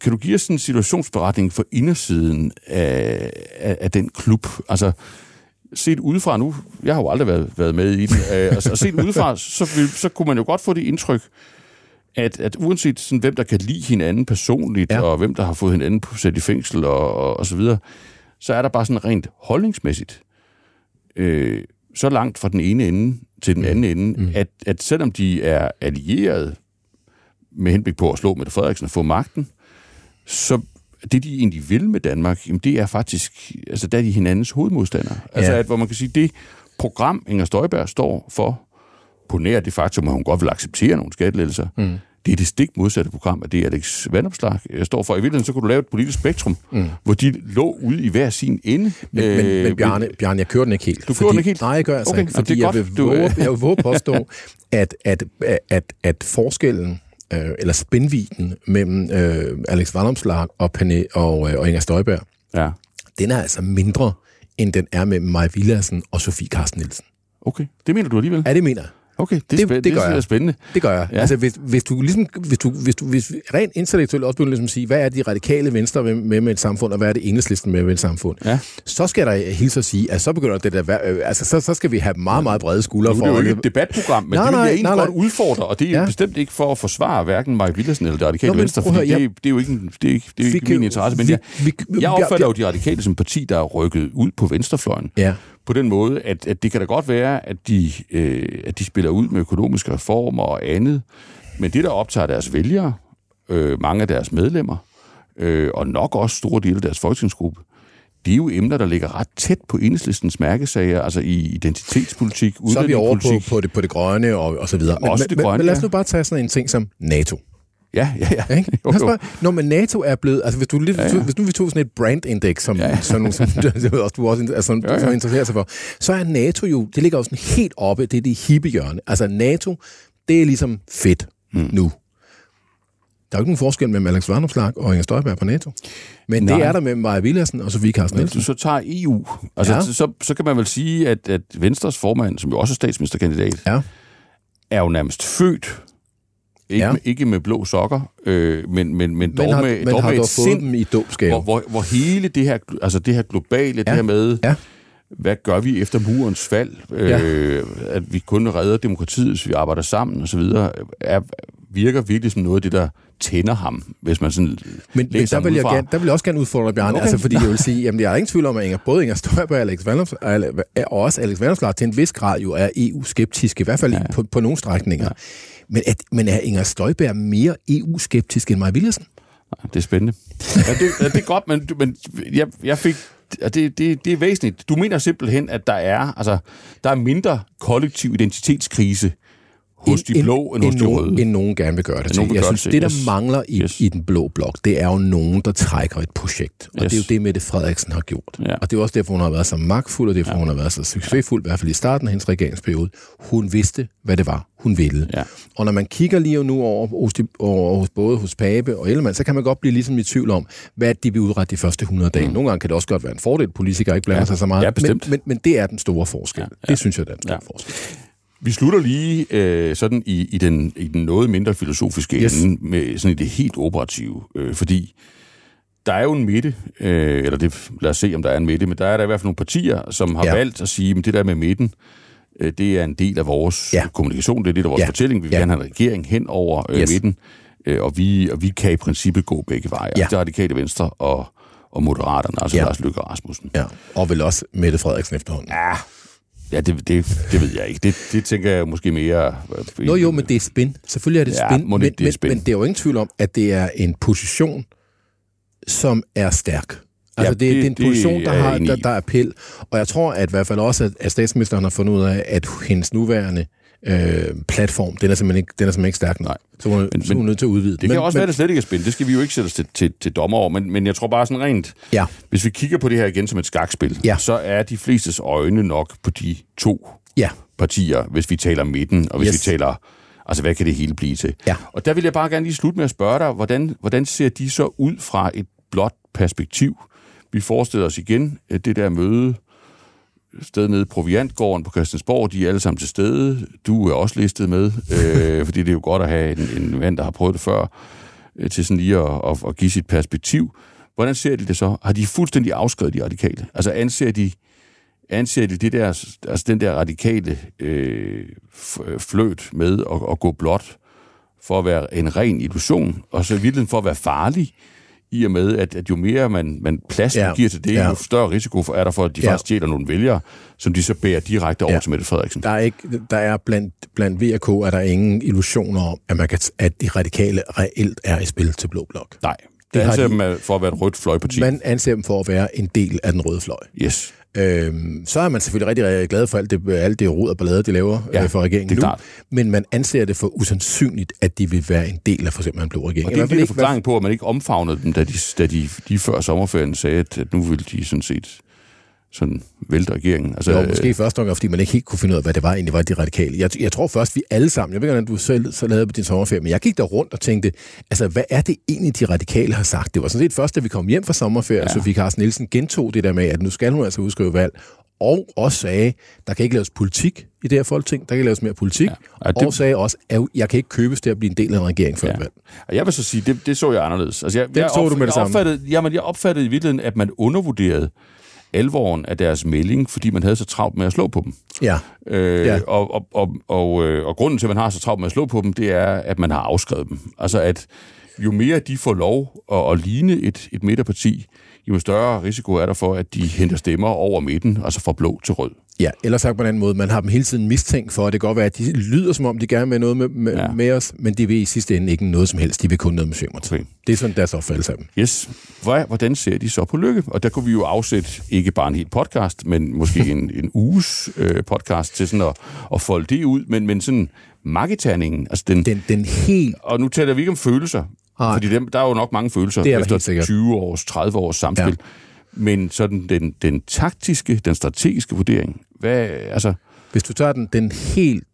kan du give os en situationsberetning for indersiden af, af, af den klub? Altså, set udefra nu, jeg har jo aldrig været, været med i den, øh, altså, og set udefra, så, så kunne man jo godt få det indtryk, at, at uanset sådan, hvem der kan lide hinanden personligt, ja. og hvem der har fået hinanden sat i fængsel og, og, og så videre, så er der bare sådan rent holdningsmæssigt øh, så langt fra den ene ende til den anden ende, mm. at, at selvom de er allieret med henblik på at slå Mette Frederiksen og få magten, så det, de egentlig vil med Danmark, jamen det er faktisk, altså der er de hinandens hovedmodstandere. Altså at, hvor man kan sige, det program, Inger Støjberg står for, på nær det faktum, at hun godt vil acceptere nogle skattelettelser, mm. Det er det stik modsatte program af det, Alex Vandopslag står for. I virkeligheden så kunne du lave et politisk spektrum, mm. hvor de lå ude i hver sin ende. Men, øh, men, men Bjarne, Bjarne, jeg kører den ikke helt. Du kører den ikke helt? Nej, jeg gør altså okay, ikke, fordi det er godt, jeg, vil våge, jeg vil våge påstå, at, at, at, at forskellen øh, eller spændviden mellem øh, Alex Vandomslag og, Pane, og, øh, og Inger Støjberg, ja. den er altså mindre, end den er mellem Maja Villadsen og Sofie Carsten Nielsen. Okay, det mener du alligevel? Ja, det mener jeg. Okay, det, det, det, det, gør det er spændende. Det gør jeg. Ja. Altså, hvis, hvis du ligesom, hvis du, hvis du hvis rent intellektuelt også begynder ligesom at sige, hvad er de radikale venstre med, med, med et samfund, og hvad er det enhedslisten med med et samfund, ja. så skal der hilse at sige, at så begynder det der, øh, altså så, så skal vi have meget, meget brede skuldre for... Nu er det jo ikke et debatprogram, men nej, det vil jeg egentlig nej, nej. godt udfordre, og det er ja. bestemt ikke for at forsvare hverken Maja Villersen eller det radikale Nå, venstre, fordi høre, det, det, er jo ikke, det er ikke, det er ikke min interesse, men vi, jeg, vi, jeg opfatter jo de radikale som parti, der er rykket ud på venstrefløjen. Ja på den måde, at, at det kan da godt være, at de, øh, at de spiller ud med økonomiske reformer og andet, men det, der optager deres vælgere, øh, mange af deres medlemmer, øh, og nok også store dele af deres folketingsgruppe, det er jo emner, der ligger ret tæt på enhedslistens mærkesager, altså i identitetspolitik, Så er vi over på, på, det, på det grønne og, og så videre. Men, også men, det grønne, men, men lad os nu bare tage sådan en ting som NATO. Ja, ja, ja. Ikke? Jo, jo. Når man NATO er blevet... Altså, hvis, du, ja, ja. hvis nu vi tog sådan et brandindex, som, ja, ja. som, som, som du også altså, ja, ja. interesserer sig for, så er NATO jo... Det ligger jo sådan helt oppe, det er det hippe hjørne. Altså, NATO, det er ligesom fedt mm. nu. Der er jo ikke nogen forskel mellem Alex Varnopslag og Inger Støjberg på NATO. Men Nej. det er der med Maja Villadsen og Sofie Carsten Nielsen. Så tager EU. Altså, ja. så, så kan man vel sige, at, at Venstres formand, som jo også er statsministerkandidat, ja. er jo nærmest født ikke, ja. med, ikke med blå sokker, øh, men, men, men dog har, med, men dog har med et sind, dem i hvor, hvor, hvor hele det her, altså det her globale, ja. det her med, ja. hvad gør vi efter murens fald, øh, ja. at vi kun redder demokratiet, hvis vi arbejder sammen osv., er, virker virkelig som noget af det, der tænder ham, hvis man sådan Men, men der, vil jeg gerne, der vil jeg også gerne udfordre Bjarne, okay. altså fordi jeg vil sige, jamen jeg er ingen tvivl om, at Inger, både Inger Støjberg og Alex Vanders, og også Alex Vanderslag til en vis grad jo er EU-skeptiske, i hvert fald ja. på, på nogle strækninger. Ja. Men, at, men er Inger Støjberg mere EU-skeptisk end Maja Villersen? Det er spændende. Ja, det, ja, det er godt, men, men jeg, jeg fik det, det, det er væsentligt. Du mener simpelthen, at der er, altså, der er mindre kollektiv identitetskrise hos de blå end, end hos de røde. End nogen gerne vil gøre det til. Jeg synes, det, det der yes. mangler i, yes. i den blå blok, det er jo nogen, der trækker et projekt. Og yes. det er jo det, Mette Frederiksen har gjort. Ja. Og det er også derfor, hun har været så magtfuld, og det er derfor, ja. hun har været så succesfuld, i hvert fald i starten af hendes regeringsperiode. Hun vidste, hvad det var, hun ville. Ja. Og når man kigger lige nu over hos, de, over hos både hos Pape og Ellemann, så kan man godt blive ligesom i tvivl om, hvad de vil udrette de første 100 dage. Mm. Nogle gange kan det også godt være en fordel, at politikere ikke blander ja. sig så meget. Ja, men, men, men det er den store forskel. Ja. Ja. Det synes jeg, er den store ja. forskel. Vi slutter lige øh, sådan i, i, den, i den noget mindre filosofiske yes. ende med sådan i det helt operative, øh, fordi der er jo en midte, øh, eller det, lad os se, om der er en midte, men der er der i hvert fald nogle partier, som har ja. Valgt at sige, at det der med midten, øh, det er en del af vores ja. Kommunikation, det er det af vores ja. Fortælling. Vi vil Ja. gerne have en regering hen over øh, yes. Midten, øh, og, vi, og vi kan i princippet gå begge veje. Ja. Det radikale venstre og, og moderaterne, altså. Ja. Lars Løkke Rasmussen. Ja, og vel også Mette Frederiksen efterhånden. Ja, ja det, det, det ved jeg ikke. Det, det tænker jeg måske mere... øh, Nå jo, men det er spin. Selvfølgelig er det Ja, spin, men, det er men, spin. men det er jo ingen tvivl om, at det er en position, som er stærk. Altså, Ja, det, det, det er en det- position, der er har der, der er appel. Og jeg tror at i hvert fald også, at, at statsministeren har fundet ud af, at hendes nuværende øh, platform, den er simpelthen ikke, den er simpelthen ikke stærk nok. Nej. Så hun, Men- så hun er nødt til at udvide Det kan men, også men, være, at det slet ikke er spil. Det skal vi jo ikke sætte os til, til, til dommer over. Men, men jeg tror bare sådan rent... Ja. Hvis vi kigger på det her igen som et skakspil, Ja. så er de flestes øjne nok på de to Ja, partier, hvis vi taler midten, og hvis Yes. vi taler... Altså, hvad kan det hele blive til? Ja. Og der vil jeg bare gerne lige slutte med at spørge dig, hvordan, hvordan ser de så ud fra et blåt perspektiv? Vi forestiller os igen at det der møde sted nede i Proviantgården på Christiansborg. De er alle sammen til stede. Du er også listet med, øh, fordi det er jo godt at have en, en mand, der har prøvet det før, øh, til sådan lige at, at, at give sit perspektiv. Hvordan ser de det så? Har de fuldstændig afskrevet de radikale? Altså anser de, anser de det der, altså den der radikale øh, fløt med at, at gå blot for at være en ren illusion, og så i virkeligheden for at være farlig, i og med, at, at jo mere man, man plads ja. Giver til det, Ja. jo større risiko for, er der for, at de Ja. faktisk stjæler nogle vælgere, som de så bærer direkte over Ja. til Mette Frederiksen. der er, ikke, der er blandt, blandt V og K, er der ingen illusioner om, at, man kan, at de radikale reelt er i spil til Blå Blok. Nej, det anser de- dem af- for at være et rødt fløjparti. Man anser dem for at være en del af den røde fløj. Yes. Øhm, så er man selvfølgelig rigtig, glad for alt det, alt det rod og ballade, de laver Ja, øh, for regeringen det er nu. klart. Men man anser det for usandsynligt, at de vil være en del af for eksempel en blå regering. Og det er en forklaring på, at man ikke omfavnede dem, da de, da de, de før sommerferien sagde, at, at nu ville de sådan set sådan vælte regeringen. Altså, Jo, måske i første omgang, fordi man ikke helt kunne finde ud af, hvad det var egentlig var, de radikale. Jeg, jeg tror først, vi alle sammen, jeg ved ikke, hvordan du selv så lavede på din sommerferie, men jeg gik der rundt og tænkte, altså, hvad er det egentlig, de radikale har sagt? Det var sådan set først, da vi kom hjem fra sommerferie, ja. så fik Carsten Nielsen gentog det der med, at nu skal hun altså udskrive valg, og også sagde, der kan ikke laves politik i det her folketing, der kan laves mere politik, ja. Ja, det- og sagde også, at jeg kan ikke købes til at blive en del af en regering før ja. Valg. Og jeg vil så sige, det, det så jeg anderledes. Altså, jeg, Den jeg så du med det jeg samme. opfattede, jamen, jeg opfattede i virkeligheden, at man undervurderede alvoren af deres melding, fordi man havde så travlt med at slå på dem. Ja, Øh, Ja. og, og, og, og, øh, og grunden til, at man har så travlt med at slå på dem, det er, at man har afskrevet dem. Altså, at jo mere de får lov at, at ligne et, et midterparti, jo større risiko er der for, at de henter stemmer over midten, altså fra blå til rød. Ja, eller sagt på en anden måde, man har dem hele tiden mistænkt for, at det kan godt være, at de lyder som om, de gerne vil noget med, med, ja. Med os, men de vil i sidste ende ikke noget som helst. De vil kun noget med Socialdemokratiet. Okay. Det er sådan deres opfattelse af dem. Yes. Hvor- Hvordan ser de så på lykke? Og der kunne vi jo afsætte ikke bare en hel podcast, men måske en, en uges øh, podcast til sådan at, at folde det ud, men, men sådan marketerningen, altså den, Den, den helt... og nu taler vi ikke om følelser, Nej. fordi dem, der er jo nok mange følelser Det er efter helt sikkert. 20 års, 30 års samspil. Ja. Men sådan den, den taktiske, den strategiske vurdering, hvad, altså, Hvis du tager den, den helt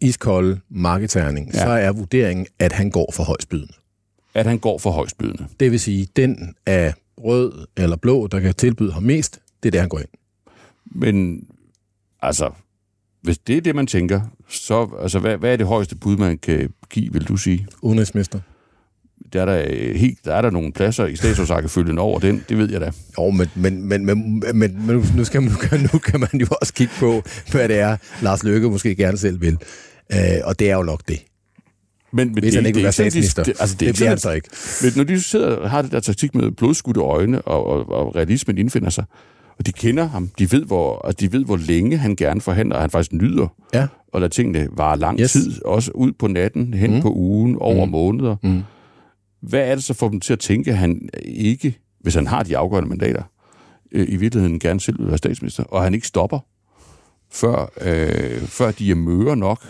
iskolde markedterning, ja. Så er vurderingen, at han går for højstbydende. at han går for højstbydende. Det vil sige, den af rød eller blå, der kan tilbyde ham mest, det er der, han går ind. Men altså, hvis det er det, man tænker, så altså, hvad, hvad er det højeste bud, man kan give, vil du sige? Udenrigsminister. Der er der, øh, helt, der er der nogle pladser i statsrådsakkefølgen over den, det ved jeg da. Jo, men, men, men, men, men, men nu, skal man, nu, kan, nu kan man jo også kigge på, hvad det er, Lars Løkke måske gerne selv vil. Øh, og det er jo nok det. Men, men Hvis han ikke vil være statsminister. Det, altså, det, Det bliver er han ikke så ikke. Men når de sidder og har det der taktik med blodskudte øjne, og, og, og realismen indfinder sig, og de kender ham, de ved, hvor, og de ved, hvor længe han gerne forhandler, og han faktisk nyder Ja. og lade tingene vare lang yes. tid, også ud på natten, hen mm. på ugen, over mm. måneder. Mm. Hvad er det så for dem til at tænke, at han ikke, hvis han har de afgørende mandater, øh, i virkeligheden gerne selv vil være statsminister, og han ikke stopper, før, øh, før de er møre nok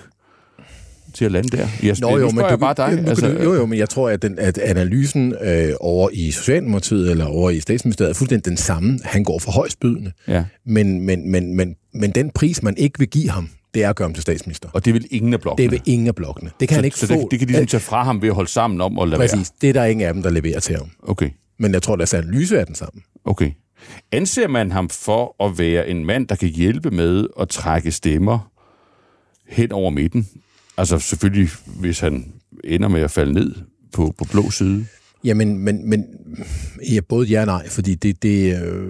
til at lande der? Jeg, Nå, jo, nu men du, bare dig. Jo, altså, jo, jo, men jeg tror, at, den, at analysen øh, over i Socialdemokratiet eller over i statsministeriet er fuldstændig den samme. Han går for højstbydende. Ja. Men, men, men, men, men den pris, man ikke vil give ham, det er at gøre ham til statsminister. Og det vil ingen af blokkene. Det vil ingen af blokkene. Det kan så, han ikke så få. det, det kan de ligesom tage fra ham ved at holde sammen om at lade Præcis. være. Det er der ingen af dem, der leverer til ham. Okay, Men jeg tror, at deres analyse er den samme. okay. Anser man ham for at være en mand, der kan hjælpe med at trække stemmer hen over midten? Altså selvfølgelig, hvis han ender med at falde ned på, på blå side. Jamen, men, men ja, både ja og nej, fordi det, det, øh,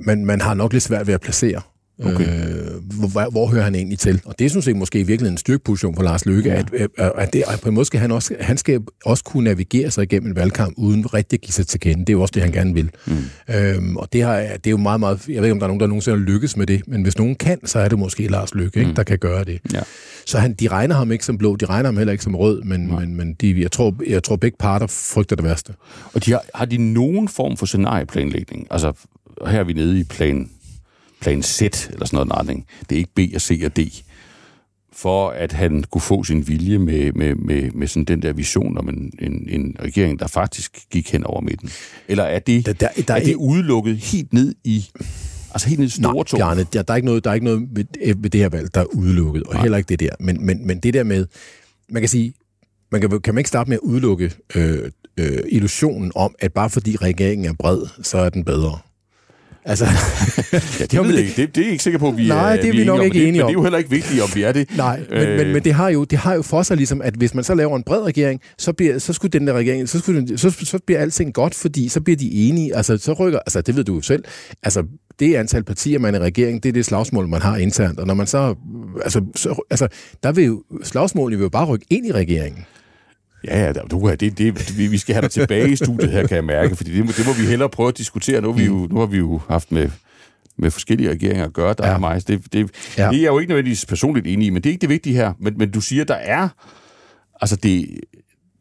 man, man har nok lidt svært ved at placere Okay. Øh, hvor, hvor hører han egentlig til? Og det synes jeg måske i virkeligheden en styrkeposition for Lars Løkke, ja. at, at, at, det, at på en måde skal han også, han skal også kunne navigere sig igennem en valgkamp uden rigtig at give sig til kende. Det er jo også det, han gerne vil. Mm. Øhm, og det, har, det er jo meget, meget... Jeg ved ikke, om der er nogen, der nogensinde har lykkes med det, men hvis nogen kan, så er det måske Lars Løkke, ikke, mm. der kan gøre det. Ja. Så han, de regner ham ikke som blå, de regner ham heller ikke som rød, men, men, men de, jeg, tror, jeg tror, begge parter frygter det værste. Og de har, har de nogen form for scenarieplanlægning? Altså, her er vi nede i plan plan Z, eller sådan noget retning. Det er ikke B og C og D. For at han kunne få sin vilje med, med, med, med sådan den der vision om en, en, en regering, der faktisk gik hen over midten. Eller er det, der, der, der er det udelukket helt ned i Altså helt i store tog. Bjarne, der, der, er ikke noget, der er ikke noget ved, ved det her valg, der er udelukket, og Nej. heller ikke det der. Men, men, men det der med, man kan sige, man kan, kan man ikke starte med at udelukke øh, øh, illusionen om, at bare fordi regeringen er bred, så er den bedre. Altså, ja, det, jo, det, det, det er ikke sikker på, at vi nej, det er vi, vi nok ikke enige om. Men det er jo heller ikke vigtigt, om vi er det. Nej, men, øh, men, men det, har jo, det har jo for sig ligesom, at hvis man så laver en bred regering, så, bliver, så skulle den der regering, så, skulle, så, så bliver alting godt, fordi så bliver de enige. Altså, så rykker, altså det ved du jo selv. Altså, det antal partier, man er i regering, det er det slagsmål, man har internt. Og når man så, altså, så, altså der vil jo, slagsmålene vil jo bare rykke ind i regeringen. Ja, ja, du, det, det, vi skal have dig tilbage i studiet her, kan jeg mærke, fordi det, det må vi hellere prøve at diskutere. Nu, vi jo, nu har vi jo haft med, med forskellige regeringer at gøre, der ja. er mig. Det, det, ja. det er jeg jo ikke nødvendigvis personligt enig i, men det er ikke det vigtige her. Men, men du siger, der er... Altså, det,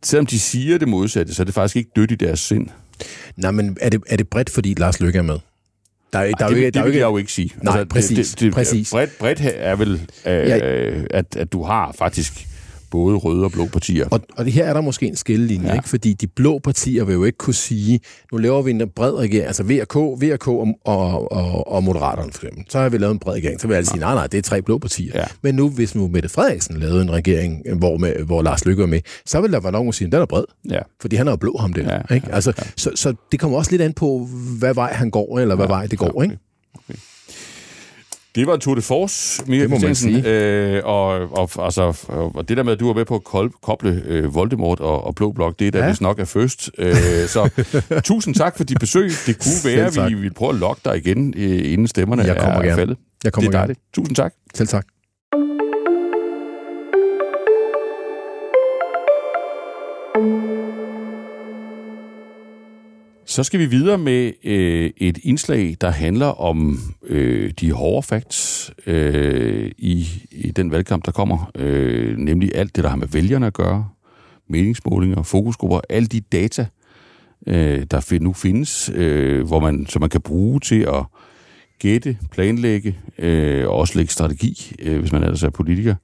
selvom de siger det modsatte, så er det faktisk ikke dødt i deres sind. Nej, men er det, er det bredt, fordi Lars Løkke er med? Der er, Ej, der det, ikke, det, der det vil jeg jo ikke sige. Nej, altså, præcis. Det, det, det, præcis. Bredt, bredt er vel, øh, ja. at, at du har faktisk både røde og blå partier. Og, og det her er der måske en skillelinje, ja. ikke? fordi de blå partier vil jo ikke kunne sige, nu laver vi en bred regering, altså VK, VK og, og, og, og Moderaterne for eksempel. Så har vi lavet en bred regering. Så vil jeg sige, nej, nej, det er tre blå partier. Ja. Men nu, hvis nu Mette Frederiksen lavede en regering, hvor, med, hvor Lars Lykke er med, så vil der være nogen, der sige, den er bred. Ja. Fordi han er jo blå ham det. Ja, ikke? Altså, ja. Så, så det kommer også lidt an på, hvad vej han går, eller hvad ja, vej det går. Ikke? Det var tour de force, Mia det må man sige. Øh, og, og, altså, og det der med, at du var med på at koble øh, Voldemort og, og Blå Blok, det er da ja. vist nok er først. Øh, så tusind tak for dit besøg. Det kunne være, at vi vil prøve at lokke dig igen, øh, inden stemmerne Jeg kommer er gerne. faldet. Jeg kommer det er dejligt. Gerne. Tusind tak. Selv tak. Så skal vi videre med øh, et indslag, der handler om øh, de hårde facts øh, i, i den valgkamp, der kommer. Øh, nemlig alt det, der har med vælgerne at gøre, meningsmålinger, fokusgrupper, alle de data, øh, der nu findes, øh, hvor man, som man kan bruge til at gætte, planlægge øh, og også lægge strategi, øh, hvis man ellers er politiker.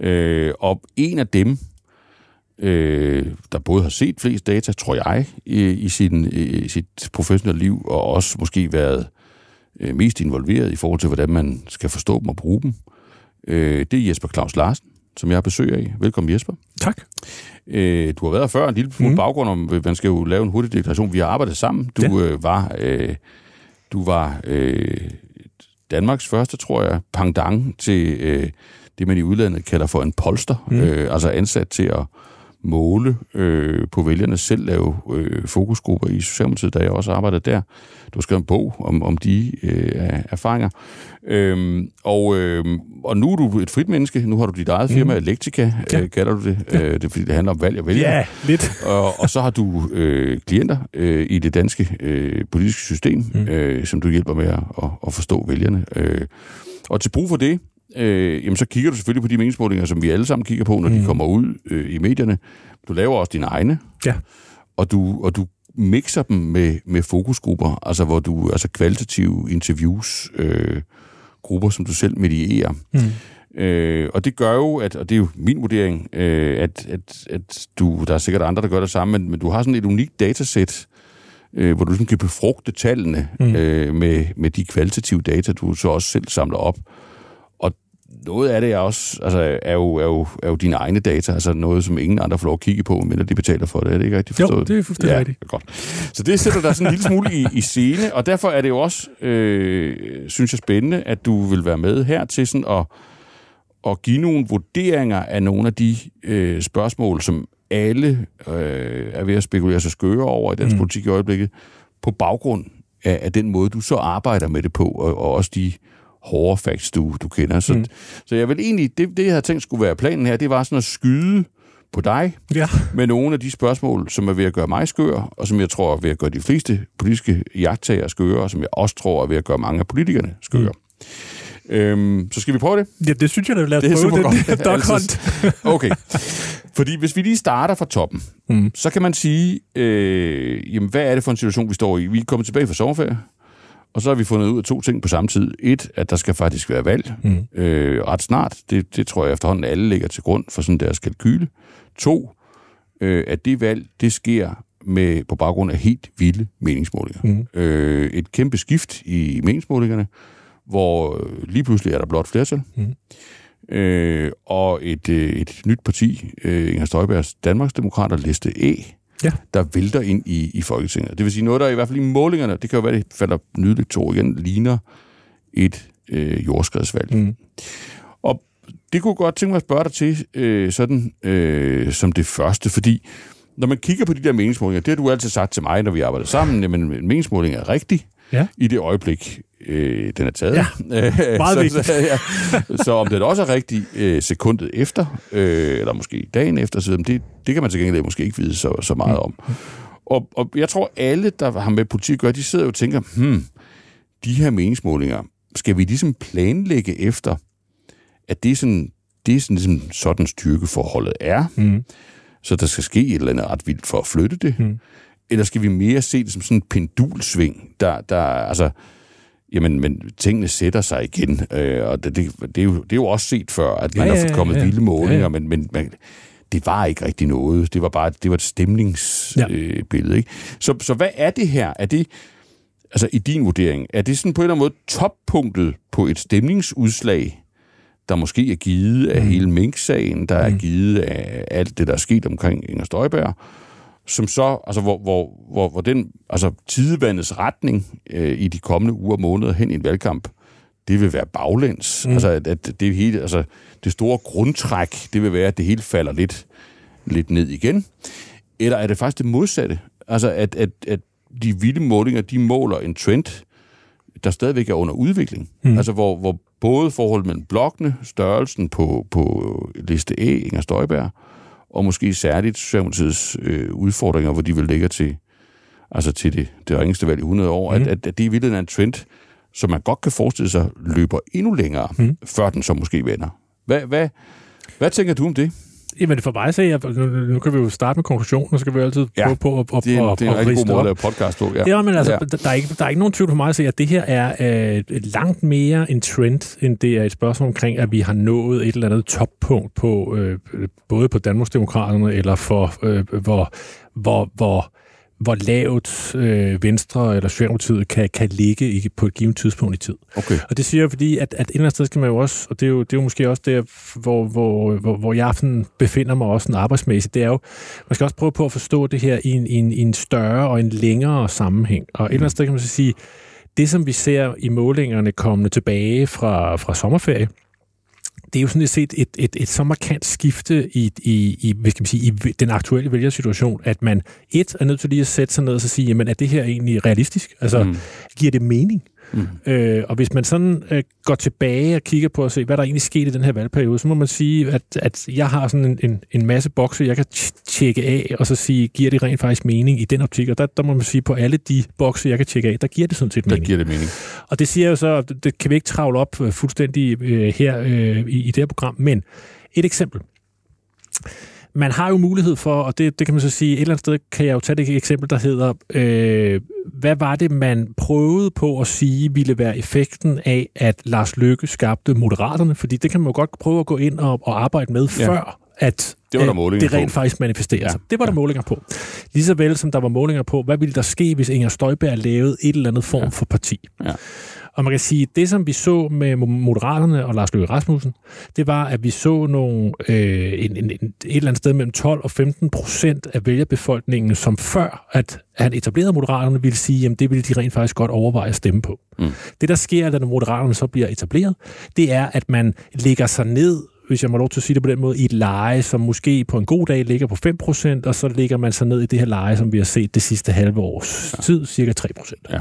Øh, og en af dem, øh, der både har set flest data, tror jeg, i, i, sin, i sit professionelle liv, og også måske været øh, mest involveret i forhold til, hvordan man skal forstå dem og bruge dem. Øh, det er Jesper Claus Larsen, som jeg har besøg af. Velkommen Jesper. Tak. Øh, du har været før en lille smule mm. baggrund om, man skal jo lave en hurtig deklaration. Vi har arbejdet sammen. Du ja. øh, var, øh, du var øh, Danmarks første, tror jeg, pangdang til øh, det, man i udlandet kalder for en polster. Mm. Øh, altså ansat til at måle øh, på vælgerne, selv lave øh, fokusgrupper i Socialdemokratiet, da jeg også arbejdede der. Du har skrevet en bog om, om de øh, erfaringer. Øhm, og, øh, og nu er du et frit menneske. Nu har du dit eget firma, mm. Elektrika, ja. øh, kalder du det. Ja. Øh, det er fordi, det handler om valg og vælger. Ja, lidt. og, og så har du øh, klienter øh, i det danske øh, politiske system, mm. øh, som du hjælper med at, at, at forstå vælgerne. Øh, og til brug for det, øh, jamen så kigger du selvfølgelig på de meningsmålinger, som vi alle sammen kigger på, når mm. de kommer ud øh, i medierne. Du laver også dine egne. Ja. Og du, og du mixer dem med, med fokusgrupper, altså hvor du, altså kvalitative interviews, øh, grupper, som du selv medierer. Mm. Øh, og det gør jo, at, og det er jo min vurdering, øh, at, at, at du, der er sikkert andre, der gør det samme, men, men du har sådan et unikt datasæt, øh, hvor du sådan kan befrugte tallene mm. øh, med, med de kvalitative data, du så også selv samler op noget af det er også, altså, er, jo, er, jo, er jo dine egne data, altså noget, som ingen andre får lov at kigge på, men de betaler for det. Er det ikke rigtigt forstået? Jo, det er fuldstændig ja, rigtigt. Godt. Så det sætter dig sådan en lille smule i, i scene, og derfor er det jo også, øh, synes jeg, spændende, at du vil være med her til sådan at, at give nogle vurderinger af nogle af de øh, spørgsmål, som alle øh, er ved at spekulere sig skøre over i dansk mm. politik i øjeblikket, på baggrund af, af den måde, du så arbejder med det på, og, og også de hårde facts, du, du kender. Så, mm. så jeg vil egentlig, det, det jeg havde tænkt skulle være planen her, det var sådan at skyde på dig Ja. med nogle af de spørgsmål, som er ved at gøre mig skør, og som jeg tror er ved at gøre de fleste politiske jagttager skøre, og som jeg også tror er ved at gøre mange af politikerne skøre. Mm. Øhm, så skal vi prøve det? Ja, det synes jeg, da lad os Det er prøve super godt. der dog hunt. Okay. Fordi hvis vi lige starter fra toppen, mm. så kan man sige, øh, jamen, hvad er det for en situation, vi står i? Vi er kommet tilbage fra sommerferie, og så har vi fundet ud af to ting på samme tid. Et, at der skal faktisk være valg mm. øh, ret snart. Det, det tror jeg efterhånden alle lægger til grund for sådan deres kalkyle. To, øh, at det valg, det sker med på baggrund af helt vilde meningsmålinger. Mm. Øh, et kæmpe skift i meningsmålingerne, hvor øh, lige pludselig er der blot flertal. Mm. Øh, og et, øh, et nyt parti, øh, Inger Støjbergs Danmarksdemokrater, liste E, Ja. der vælter ind i, i Folketinget. Det vil sige noget, der i hvert fald i målingerne, det kan jo være, det falder nydeligt to igen, ligner et øh, jordskredsvalg. Mm. Og det kunne godt tænke mig at spørge dig til, øh, sådan øh, som det første, fordi når man kigger på de der meningsmålinger, det har du altid sagt til mig, når vi arbejder sammen, jamen en meningsmåling er rigtig Ja. i det øjeblik, øh, den er taget. Ja, meget så, vigtigt. Så, ja. så om den også er rigtig øh, sekundet efter, øh, eller måske dagen efter, så det, det kan man til gengæld måske ikke vide så, så meget om. Og, og jeg tror, alle, der har med politik at gøre, de sidder jo og tænker, hmm, de her meningsmålinger, skal vi ligesom planlægge efter, at det er sådan, det er sådan, ligesom sådan styrkeforholdet er, mm. så der skal ske et eller andet ret vildt for at flytte det, mm. Eller skal vi mere se det som sådan en pendulsving, der, der altså, jamen, men tingene sætter sig igen, øh, og det, det, det, er jo, det er jo også set før, at man Ja, ja, ja, har ja, kommet ja. vilde målinger, Ja, ja. men, men man, det var ikke rigtig noget. Det var bare det var et stemningsbillede. Ja. Øh, billede, ikke? Så, så hvad er det her? Er det, altså i din vurdering, er det sådan på en eller anden måde toppunktet på et stemningsudslag, der måske er givet af hele Mink-sagen, der er givet af alt det, der er sket omkring Inger Støjberg, som så, altså hvor, hvor, hvor, hvor den, altså tidevandets retning øh, i de kommende uger og måneder hen i en valgkamp, det vil være baglæns. Mm. Altså, at, at det hele, altså, det store grundtræk, det vil være, at det hele falder lidt, lidt ned igen. Eller er det faktisk det modsatte? Altså, at, at, at de vilde målinger, de måler en trend, der stadigvæk er under udvikling. Mm. Altså, hvor, hvor både forholdet mellem blokkene, størrelsen på, på liste E, Inger Støjberg, og måske særligt Socialdemokratiets øh, udfordringer, hvor de vil ligge til, altså til det, det ringeste valg i 100 år, mm. at, at, at det i virkeligheden er en trend, som man godt kan forestille sig løber endnu længere, mm. før den så måske vender. Hvad, hvad, hvad tænker du om det? Jamen for mig se, jeg, nu, nu kan vi jo starte med konklusionen, så kan vi altid Ja, prøve på at, at, Det er, at, det er en at rigtig god måde at lave podcast på. Ja, Ja, men altså, Ja. der, er ikke, der er ikke nogen tvivl for mig at se, at det her er øh, langt mere en trend, end det er et spørgsmål omkring, at vi har nået et eller andet toppunkt på øh, både på Danmarksdemokraterne, eller for øh, hvor, hvor, hvor, hvor lavt øh, Venstre eller Socialdemokratiet kan, kan ligge i, på et givet tidspunkt i tid. Okay. Og det siger jeg, fordi, at, at et eller andet sted skal man jo også, og det er jo, det er jo måske også der, hvor, hvor, hvor, hvor jeg sådan befinder mig også sådan arbejdsmæssigt, det er jo, man skal også prøve på at forstå det her i en, i en, i en større og en længere sammenhæng. Og et eller andet sted kan man så sige, det som vi ser i målingerne kommende tilbage fra, fra sommerferie, det er jo sådan set et, et, et så markant skifte i, i, i, hvad skal man sige, i den aktuelle vælgersituation, at man et er nødt til lige at sætte sig ned og så sige, jamen er det her egentlig realistisk? Altså, mm. giver det mening? Mm. Øh, og hvis man sådan øh, går tilbage og kigger på at se, hvad der egentlig skete i den her valgperiode, så må man sige, at, at jeg har sådan en, en, en masse bokse, jeg kan tjekke af, og så sige, giver det rent faktisk mening i den optik? Og der, der må man sige, på alle de bokse, jeg kan tjekke af, der giver det sådan set Der mening. giver det mening. Og det siger jeg jo så, det- det kan vi ikke travle op øh, fuldstændig øh, her øh, i, i det her program, men et eksempel. Man har jo mulighed for, og det, det kan man så sige, et eller andet sted kan jeg jo tage det eksempel, der hedder, øh, hvad var det, man prøvede på at sige ville være effekten af, at Lars Løkke skabte Moderaterne? Fordi det kan man jo godt prøve at gå ind og, og arbejde med, Ja. ja. før at Det var der målinger det rent på. faktisk manifesterer Ja. sig. Det var der målinger på. Ligeså vel som der var målinger på, hvad ville der ske, hvis Inger Støjberg lavede et eller andet form Ja. for parti. Ja. Og man kan sige, at det, som vi så med Moderaterne og Lars Løkke Rasmussen, det var, at vi så nogle, øh, en, en, en, et eller andet sted mellem 12 og 15 procent af vælgerbefolkningen, som før at han etablerede Moderaterne, ville sige, at det ville de rent faktisk godt overveje at stemme på. Mm. Det, der sker, da Moderaterne så bliver etableret, det er, at man lægger sig ned hvis jeg må lov til at sige det på den måde, i et leje, som måske på en god dag ligger på 5%, og så ligger man så ned i det her leje, som vi har set det sidste halve års ja. tid, cirka 3%. Ja.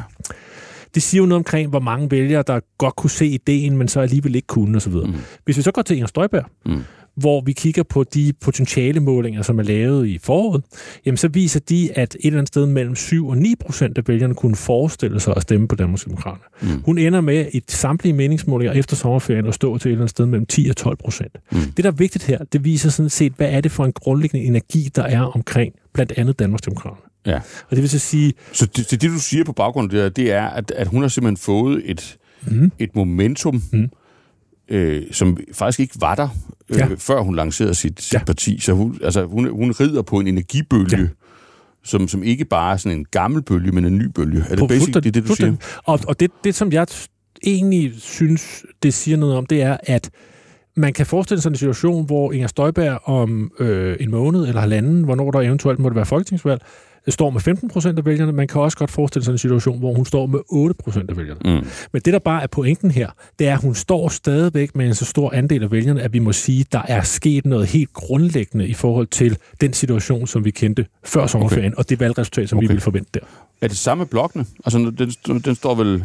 Det siger jo noget omkring, hvor mange vælgere, der godt kunne se ideen, men så alligevel ikke kunne osv. Mm. Hvis vi så går til Inger Støjberg, mm hvor vi kigger på de potentiale målinger, som er lavet i foråret, jamen så viser de, at et eller andet sted mellem 7 og 9 procent af vælgerne kunne forestille sig at stemme på Danmarks Demokrater. Mm. Hun ender med i samtlige meningsmålinger efter sommerferien at stå til et eller andet sted mellem 10 og 12 procent. Mm. Det, der er vigtigt her, det viser sådan set, hvad er det for en grundlæggende energi, der er omkring blandt andet Danmarks Demokrater. Ja. Og det vil så sige... Så det, det, det du siger på baggrund af det, er, at, at hun har simpelthen fået et, mm. et momentum, mm øh, som faktisk ikke var der, øh, ja. før hun lancerede sit, sit ja. parti. Så hun, altså, hun, hun rider på en energibølge, ja. som, som ikke bare er sådan en gammel bølge, men en ny bølge. Er det basic, det, det du siger? Og, og det, det, som jeg egentlig synes, det siger noget om, det er, at man kan forestille sig en situation, hvor Inger Støjberg om øh, en måned eller halvanden, hvornår der eventuelt måtte være folketingsvalg, står med 15 procent af vælgerne. Man kan også godt forestille sig en situation, hvor hun står med 8 procent af vælgerne. Mm. Men det, der bare er pointen her, det er, at hun står stadigvæk med en så stor andel af vælgerne, at vi må sige, at der er sket noget helt grundlæggende i forhold til den situation, som vi kendte før sommerferien, okay. og det valgresultat, som okay. vi ville forvente der. Er det samme blokkene? Altså, den, den står vel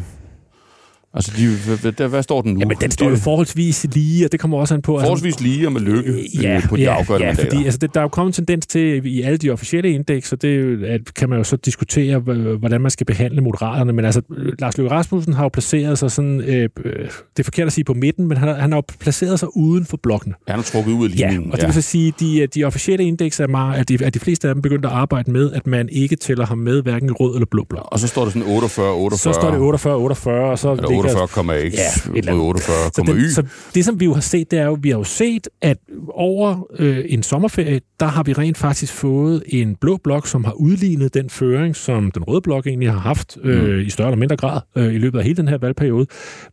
Altså, de, hvad, hvad står den nu? Jamen, den står jo forholdsvis lige, og det kommer også an på... Altså- forholdsvis lige og med lykke øh, ja, på de ja, afgørende ja, mandater. fordi altså, det, der er jo kommet en tendens til, i alle de officielle indeks, så det at, kan man jo så diskutere, hvordan man skal behandle moderaterne, men altså, Lars Løkke Rasmussen har jo placeret sig sådan, øh, det er forkert at sige på midten, men han, han har jo placeret sig uden for blokken. Ja, han har trukket ud af linjen. Ja, og det vil så sige, de, de officielle indeks er meget, at de, at de fleste af dem begyndt at arbejde med, at man ikke tæller ham med, hverken rød eller blå blok. Og så står det sådan 48, 48. Så står det 48, 48, og så... 48, ikke ja, mod 48, så, så det, som vi jo har set, det er jo, vi har jo set, at over øh, en sommerferie, der har vi rent faktisk fået en blå blok, som har udlignet den føring, som den røde blok egentlig har haft øh, mm. i større eller mindre grad øh, i løbet af hele den her valgperiode.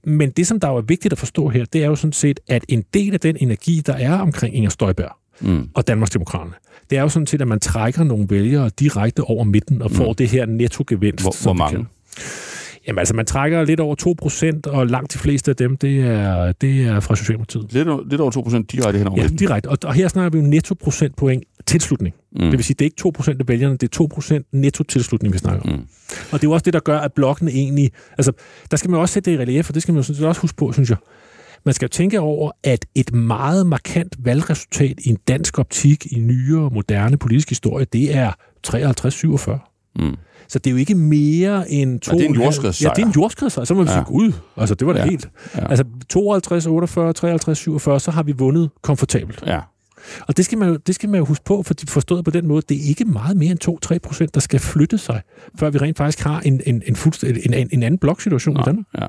Men det, som der jo er vigtigt at forstå her, det er jo sådan set, at en del af den energi, der er omkring Inger Støjberg, mm. og Danmarksdemokraterne. Det er jo sådan set, at man trækker nogle vælgere direkte over midten og får mm. det her netto-gevinst. Hvor, hvor mange? Jamen altså, man trækker lidt over 2%, og langt de fleste af dem, det er, det er fra Socialdemokratiet. Lidt, lidt over 2% direkte henover Ja, direkte. Og, og her snakker vi jo netto procentpoint tilslutning. Mm. Det vil sige, det er ikke 2% af vælgerne, det er 2% netto tilslutning, vi snakker om. Mm. Og det er jo også det, der gør, at blokken egentlig... Altså, der skal man også sætte det i relief, og det skal man jo sådan set også huske på, synes jeg. Man skal jo tænke over, at et meget markant valgresultat i en dansk optik i nyere, moderne politisk historie, det er 53-47. Mm. Så det er jo ikke mere end to... Ja, det er en jordskredssejr. Ja, det er en jordskredssejr. Så må vi ja. sige, gud, altså det var da ja. helt... Ja. Altså 52, 48, 53, 47, så har vi vundet komfortabelt. Ja. Og det skal, man jo, det skal man jo huske på, for forstået på den måde, det er ikke meget mere end 2-3 procent, der skal flytte sig, før vi rent faktisk har en, en, en, en, en, en anden bloksituation i Danmark. Ja.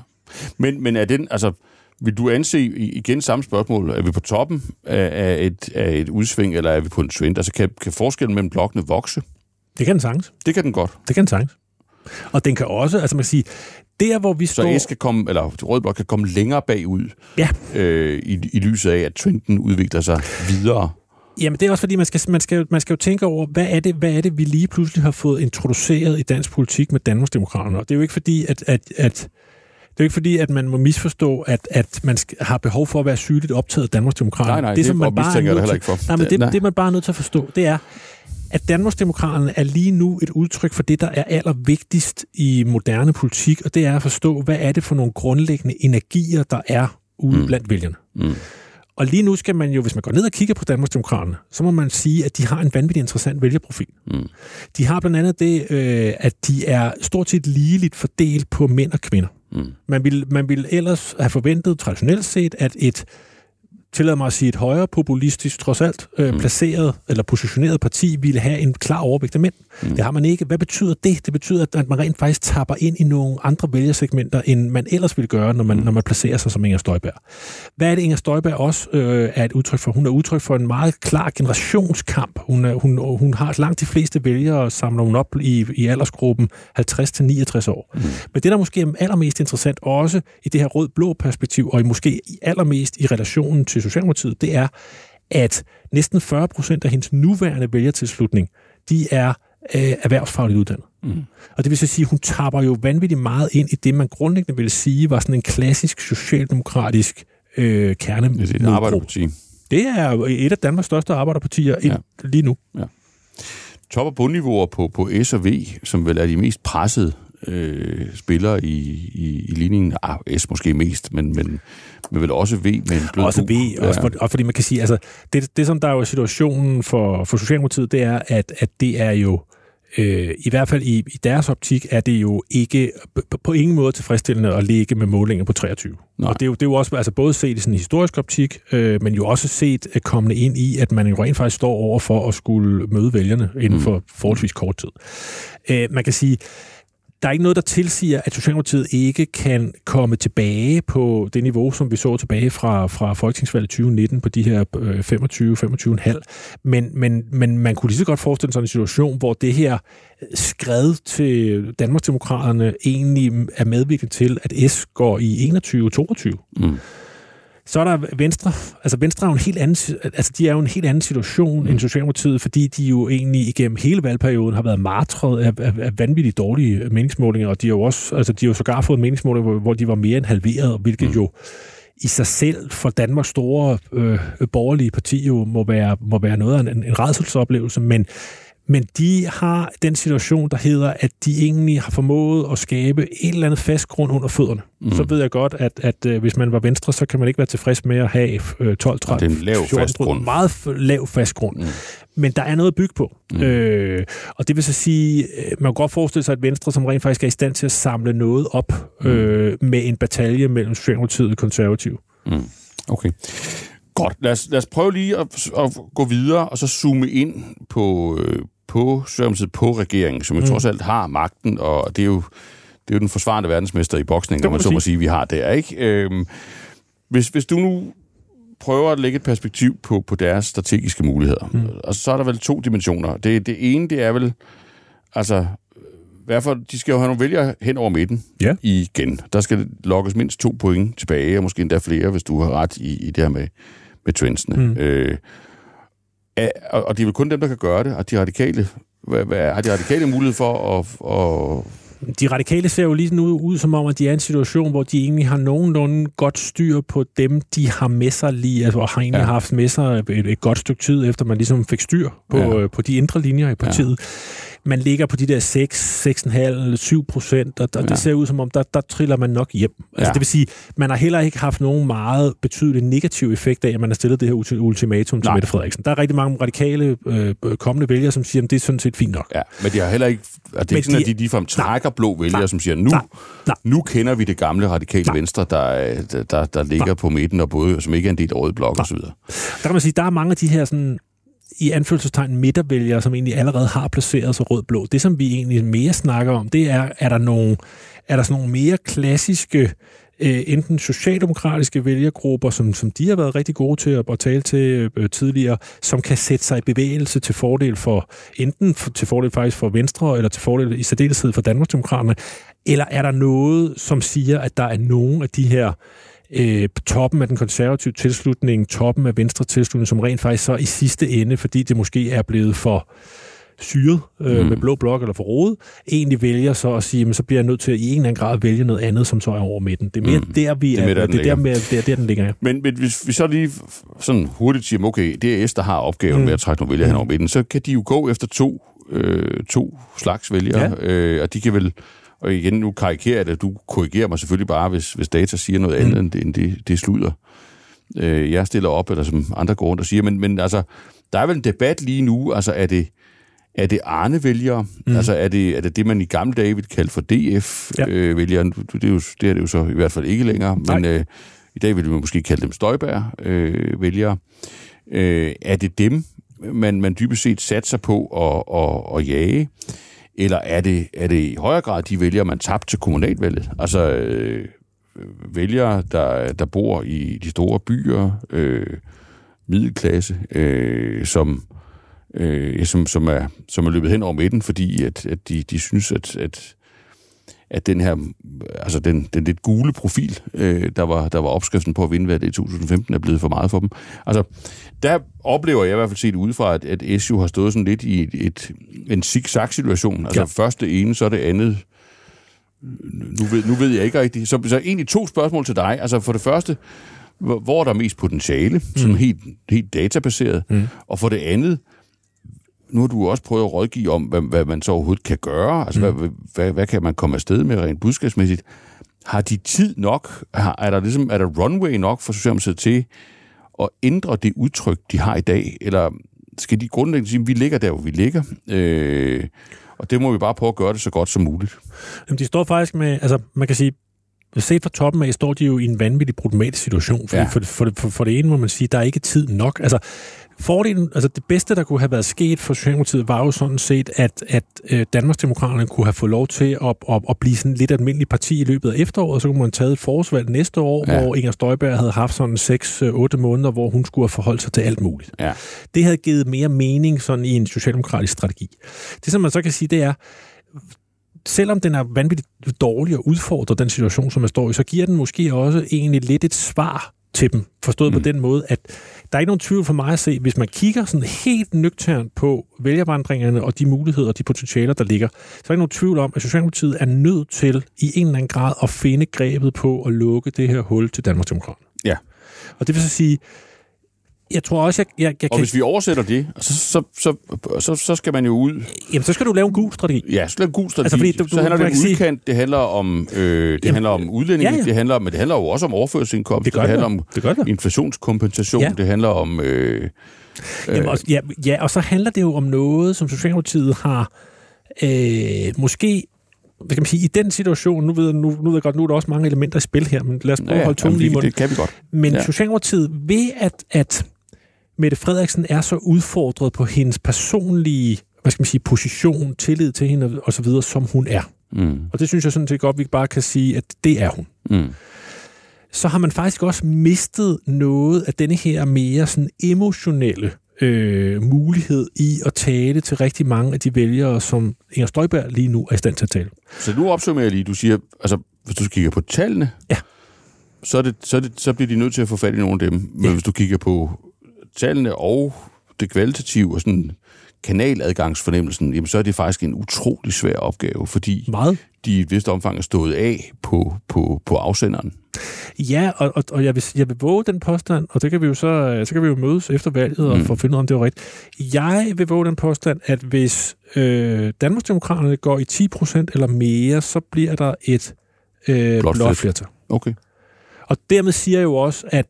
Men, men er den, altså, vil du anse igen samme spørgsmål, er vi på toppen af et, af et udsving, eller er vi på en trend? Altså kan, kan forskellen mellem blokkene vokse? Det kan den sagtens. Det kan den godt. Det kan den sagtens. Og den kan også, altså man kan sige, der hvor vi står... Så skal komme, eller Rød Blok kan komme længere bagud ja. øh, i, i lyset af, at trenden udvikler sig videre. Jamen det er også fordi, man skal, man, skal, man skal jo tænke over, hvad er, det, hvad er det, vi lige pludselig har fået introduceret i dansk politik med Danmarksdemokraterne? Og det er jo ikke fordi, at, at, at det er jo ikke fordi, at man må misforstå, at, at man har behov for at være sygeligt optaget af Danmarksdemokraterne. Nej, nej, det, det, som man bare er nødt til, ikke for. Nej, men det, det, man bare er nødt til at forstå, det er, at Danmarksdemokraterne er lige nu et udtryk for det, der er allervigtigst i moderne politik, og det er at forstå, hvad er det for nogle grundlæggende energier, der er ude mm. blandt vælgerne. Mm. Og lige nu skal man jo, hvis man går ned og kigger på Danmarksdemokraterne, så må man sige, at de har en vanvittig interessant vælgerprofil. Mm. De har blandt andet det, øh, at de er stort set ligeligt fordelt på mænd og kvinder. Mm. Man, vil, man vil ellers have forventet traditionelt set, at et tillader mig at sige, et højere populistisk, trods alt, øh, mm. placeret eller positioneret parti ville have en klar overvægt af mænd. Mm. Det har man ikke. Hvad betyder det? Det betyder, at man rent faktisk tapper ind i nogle andre vælgersegmenter, end man ellers ville gøre, når man, mm. når man placerer sig som Inger Støjberg. Hvad er det, Inger Støjberg også øh, er et udtryk for? Hun er udtryk for en meget klar generationskamp. Hun, er, hun, hun har langt de fleste vælgere, samler hun op i, i aldersgruppen 50-69 år. Mm. Men det, der måske er allermest interessant, også i det her rød-blå perspektiv, og i måske allermest i relationen til Socialdemokratiet, det er, at næsten 40 procent af hendes nuværende vælgertilslutning, de er øh, erhvervsfagligt uddannet. Mm. Og det vil så sige, at hun tapper jo vanvittigt meget ind i det, man grundlæggende vil sige, var sådan en klassisk socialdemokratisk øh, kerne. Det er et arbejderparti. Det er et af Danmarks største arbejderpartier ja. lige nu. Ja. Top- og bundniveauer på, på S og V, som vel er de mest pressede øh, spillere i, i, i ligningen. Ah, S måske mest, men, men, men vel også V med en blød Også V, ja. også, for, og fordi man kan sige, altså, det, det som der er jo situationen for, for Socialdemokratiet, det er, at, at det er jo øh, i hvert fald i, i deres optik, er det jo ikke på, på ingen måde tilfredsstillende at ligge med målinger på 23. Nej. Og det er, jo, det er jo også altså både set i sådan en historisk optik, øh, men jo også set at komme ind i, at man jo rent faktisk står over for at skulle møde vælgerne inden for mm. forholdsvis kort tid. Øh, man kan sige, der er ikke noget, der tilsiger, at Socialdemokratiet ikke kan komme tilbage på det niveau, som vi så tilbage fra, fra Folketingsvalget 2019 på de her øh, 25-25,5. Men, men, men man kunne lige så godt forestille sig en situation, hvor det her skred til Danmarksdemokraterne egentlig er medvirkende til, at S går i 21-22. Mm. Så er der Venstre. Altså Venstre er jo en helt anden, altså de er jo en helt anden situation mm. end Socialdemokratiet, fordi de jo egentlig igennem hele valgperioden har været martret af, af, af vanvittigt dårlige meningsmålinger, og de har jo også, altså de har jo sågar fået meningsmålinger, hvor, hvor de var mere end halveret, hvilket mm. jo i sig selv for Danmarks store øh, borgerlige parti jo må være, må være noget af en, en redselsoplevelse, men men de har den situation, der hedder, at de egentlig har formået at skabe et eller andet fast grund under fødderne. Mm. Så ved jeg godt, at, at, at hvis man var venstre, så kan man ikke være tilfreds med at have 12, 13, det er en lav 14, fast grund. Meget lav fast grund. Mm. Men der er noget at bygge på. Mm. Øh, og det vil så sige, øh, man kan godt forestille sig, at Venstre, som rent faktisk er i stand til at samle noget op mm. øh, med en batalje mellem Socialdemokratiet og Konservativ. Mm. Okay. Godt, lad os, lad os prøve lige at, at gå videre og så zoome ind på, øh, på Socialdemokratiet, på regeringen, som jo mm. trods alt har magten, og det er jo, det er jo den forsvarende verdensmester i boksning, om man så må sige, vi har der, ikke? Øhm, hvis, hvis du nu prøver at lægge et perspektiv på, på deres strategiske muligheder, mm. og så er der vel to dimensioner. Det, det ene, det er vel, altså, fald, de skal jo have nogle vælgere hen over midten ja. igen. Der skal lokkes mindst to point tilbage, og måske endda flere, hvis du har ret i, i det her med, med trendsene. Mm. Øh, og det er vel kun dem, der kan gøre det, og de radikale, hvad, hvad, har de radikale mulighed for at, at de radikale ser jo lige nu ud som om, at de er i en situation, hvor de egentlig har nogenlunde godt styr på dem, de har med sig lige, altså, og har egentlig ja. haft med sig et, et godt stykke tid, efter man ligesom fik styr på, ja. øh, på de indre linjer i partiet. Ja man ligger på de der 6, 6,5, 7 procent, og, og ja. det ser ud som om, der, der triller man nok hjem. Altså, ja. Det vil sige, man har heller ikke haft nogen meget betydelig negativ effekt af, at man har stillet det her ultimatum til Nej. Mette Frederiksen. Der er rigtig mange radikale øh, kommende vælgere, som siger, at det er sådan set fint nok. Ja, men de har heller ikke, altså, det er ikke sådan, de, at de ligefrem trækker Nej. blå vælgere, Nej. som siger, nu, Nej. Nej. nu kender vi det gamle radikale Nej. venstre, der, der, der, der ligger Nej. på midten, og både, som ikke er en del af rød blok osv. Der kan man sige, der er mange af de her sådan i anførselstegn midtervælgere, som egentlig allerede har placeret sig rød-blå. Det, som vi egentlig mere snakker om, det er, er der nogle, er der sådan nogle mere klassiske øh, enten socialdemokratiske vælgergrupper, som, som de har været rigtig gode til at, at tale til øh, tidligere, som kan sætte sig i bevægelse til fordel for, enten for, til fordel faktisk for Venstre, eller til fordel i særdeleshed for Danmarksdemokraterne, eller er der noget, som siger, at der er nogen af de her øh, toppen af den konservative tilslutning, toppen af venstre tilslutning, som rent faktisk så i sidste ende, fordi det måske er blevet for syret øh, mm. med blå blok eller for rodet, egentlig vælger så at sige, men så bliver jeg nødt til at i en eller anden grad vælge noget andet, som så er over midten. Det er mere mm. der, vi er. Det er, der, det er der, med, det er der, den ligger, ja. Men, men hvis vi så lige sådan hurtigt siger, okay, det er S, der har opgaven mm. med at trække nogle vælgere mm. hen over midten, så kan de jo gå efter to, øh, to slags vælgere, ja. øh, og de kan vel og igen, nu karikerer jeg det, du korrigerer mig selvfølgelig bare, hvis, hvis data siger noget andet, mm. end det, det, slutter. Øh, jeg stiller op, eller som andre går rundt og siger, men, men altså, der er vel en debat lige nu, altså er det, er det Arne-vælgere? Mm. Altså er det, er det det, man i gamle dage ville kalde for DF-vælgere? Ja. Øh, det, er jo, det er det jo så i hvert fald ikke længere, Nej. men øh, i dag vil man måske kalde dem Støjbær-vælgere. Øh, øh, er det dem, man, man dybest set satser på at, at, at jage? Eller er det, er det i højere grad de vælgere, man tabte til kommunalvalget? Altså øh, vælgere, der, der bor i de store byer, øh, middelklasse, øh, som, øh, som, som, er, som er løbet hen over midten, fordi at, at de, de synes, at, at, at den her, altså den, den lidt gule profil, øh, der, var, der var opskriften på at vinde valget i 2015, er blevet for meget for dem. Altså, der oplever jeg i hvert fald set udefra, at, at SU har stået sådan lidt i et, et, en zigzag-situation. Altså ja. først det ene, så det andet. Nu ved, nu ved jeg ikke rigtigt. Så, så egentlig to spørgsmål til dig. Altså for det første, hvor, er der mest potentiale, Mm. helt, helt databaseret. Mm. Og for det andet, nu har du også prøvet at rådgive om, hvad, hvad man så overhovedet kan gøre. Altså, Mm. hvad, hvad, hvad kan man komme afsted med rent budskabsmæssigt? Har de tid nok? Har, er, der ligesom, er der runway nok for Socialdemokratiet til at ændre det udtryk, de har i dag? Eller skal de grundlæggende sige, at vi ligger der, hvor vi ligger? Øh, og det må vi bare prøve at gøre det så godt som muligt. Jamen, de står faktisk med, altså man kan sige, set fra toppen af, står de jo i en vanvittig problematisk situation. Fordi Ja. for, for, for, for det ene må man sige, der er ikke tid nok. Altså, fordelen, altså det bedste, der kunne have været sket for Socialdemokratiet, var jo sådan set, at, at øh, Danmarksdemokraterne kunne have fået lov til at, at, at blive sådan lidt almindelig parti i løbet af efteråret, og så kunne man tage et forårsvalg næste år, Ja. hvor Inger Støjberg havde haft sådan 6-8 måneder, hvor hun skulle have forholdt sig til alt muligt. Ja. Det havde givet mere mening sådan i en socialdemokratisk strategi. Det, som man så kan sige, det er, selvom den er vanvittigt dårlig og udfordrer den situation, som man står i, så giver den måske også egentlig lidt et svar til dem. Forstået mm. på den måde, at der er ikke nogen tvivl for mig at se, hvis man kigger sådan helt nøgternt på vælgervandringerne og de muligheder og de potentialer, der ligger, så er der ikke nogen tvivl om, at Socialdemokratiet er nødt til i en eller anden grad at finde grebet på at lukke det her hul til Danmarksdemokraterne. Ja. Og det vil så sige, jeg tror også, jeg, jeg, jeg Og kan... hvis vi oversætter det, så, så, så, så, så skal man jo ud Jamen, så skal du lave en god strategi. Ja, så det en god strategi. Altså, fordi du- så du- handler man det om sige- udkant, det handler om, øh, det Jamen, handler om udlændinge, ja, ja. Det, handler, men det handler jo også om overførselsindkomst, Det det, det handler om Det det inflationskompensation, Ja. det handler om... Øh, Jamen, og, ja, ja, og så handler det jo om noget, som Socialdemokratiet har øh, måske hvad kan man sige, i den situation, nu ved, jeg, nu, nu ved jeg godt, nu er der også mange elementer i spil her, men lad os prøve ja, at holde tungen lige i munden. det kan vi godt. Men ja. Socialdemokratiet, ved at, at Mette Frederiksen er så udfordret på hendes personlige hvad skal man sige, position, tillid til hende og så videre, som hun er. Mm, Og det synes jeg sådan set godt, vi bare kan sige, at det er hun. mm, så har man faktisk også mistet noget af denne her mere sådan emotionelle øh, mulighed i at tale til rigtig mange af de vælgere, som Inger Støjberg lige nu er i stand til at tale. Så nu opsummerer jeg lige, du siger, altså, hvis du kigger på tallene, Ja. så, er det, så, er det, så bliver de nødt til at få fat i nogle af dem. Men Ja. hvis du kigger på tallene og det kvalitative og sådan kanaladgangsfornemmelsen, jamen så er det faktisk en utrolig svær opgave, fordi Meget. de i et vist omfang er stået af på, på, på afsenderen. Ja, og, og, og jeg, vil, jeg vil våge den påstand, og det kan vi jo så, øh, så kan vi jo mødes efter valget og Mm. få finde ud af, om det var rigtigt. Jeg vil våge den påstand, at hvis øh, Danmarksdemokraterne går i 10% eller mere, så bliver der et øh, Blåt flertal. Okay. Og dermed siger jeg jo også, at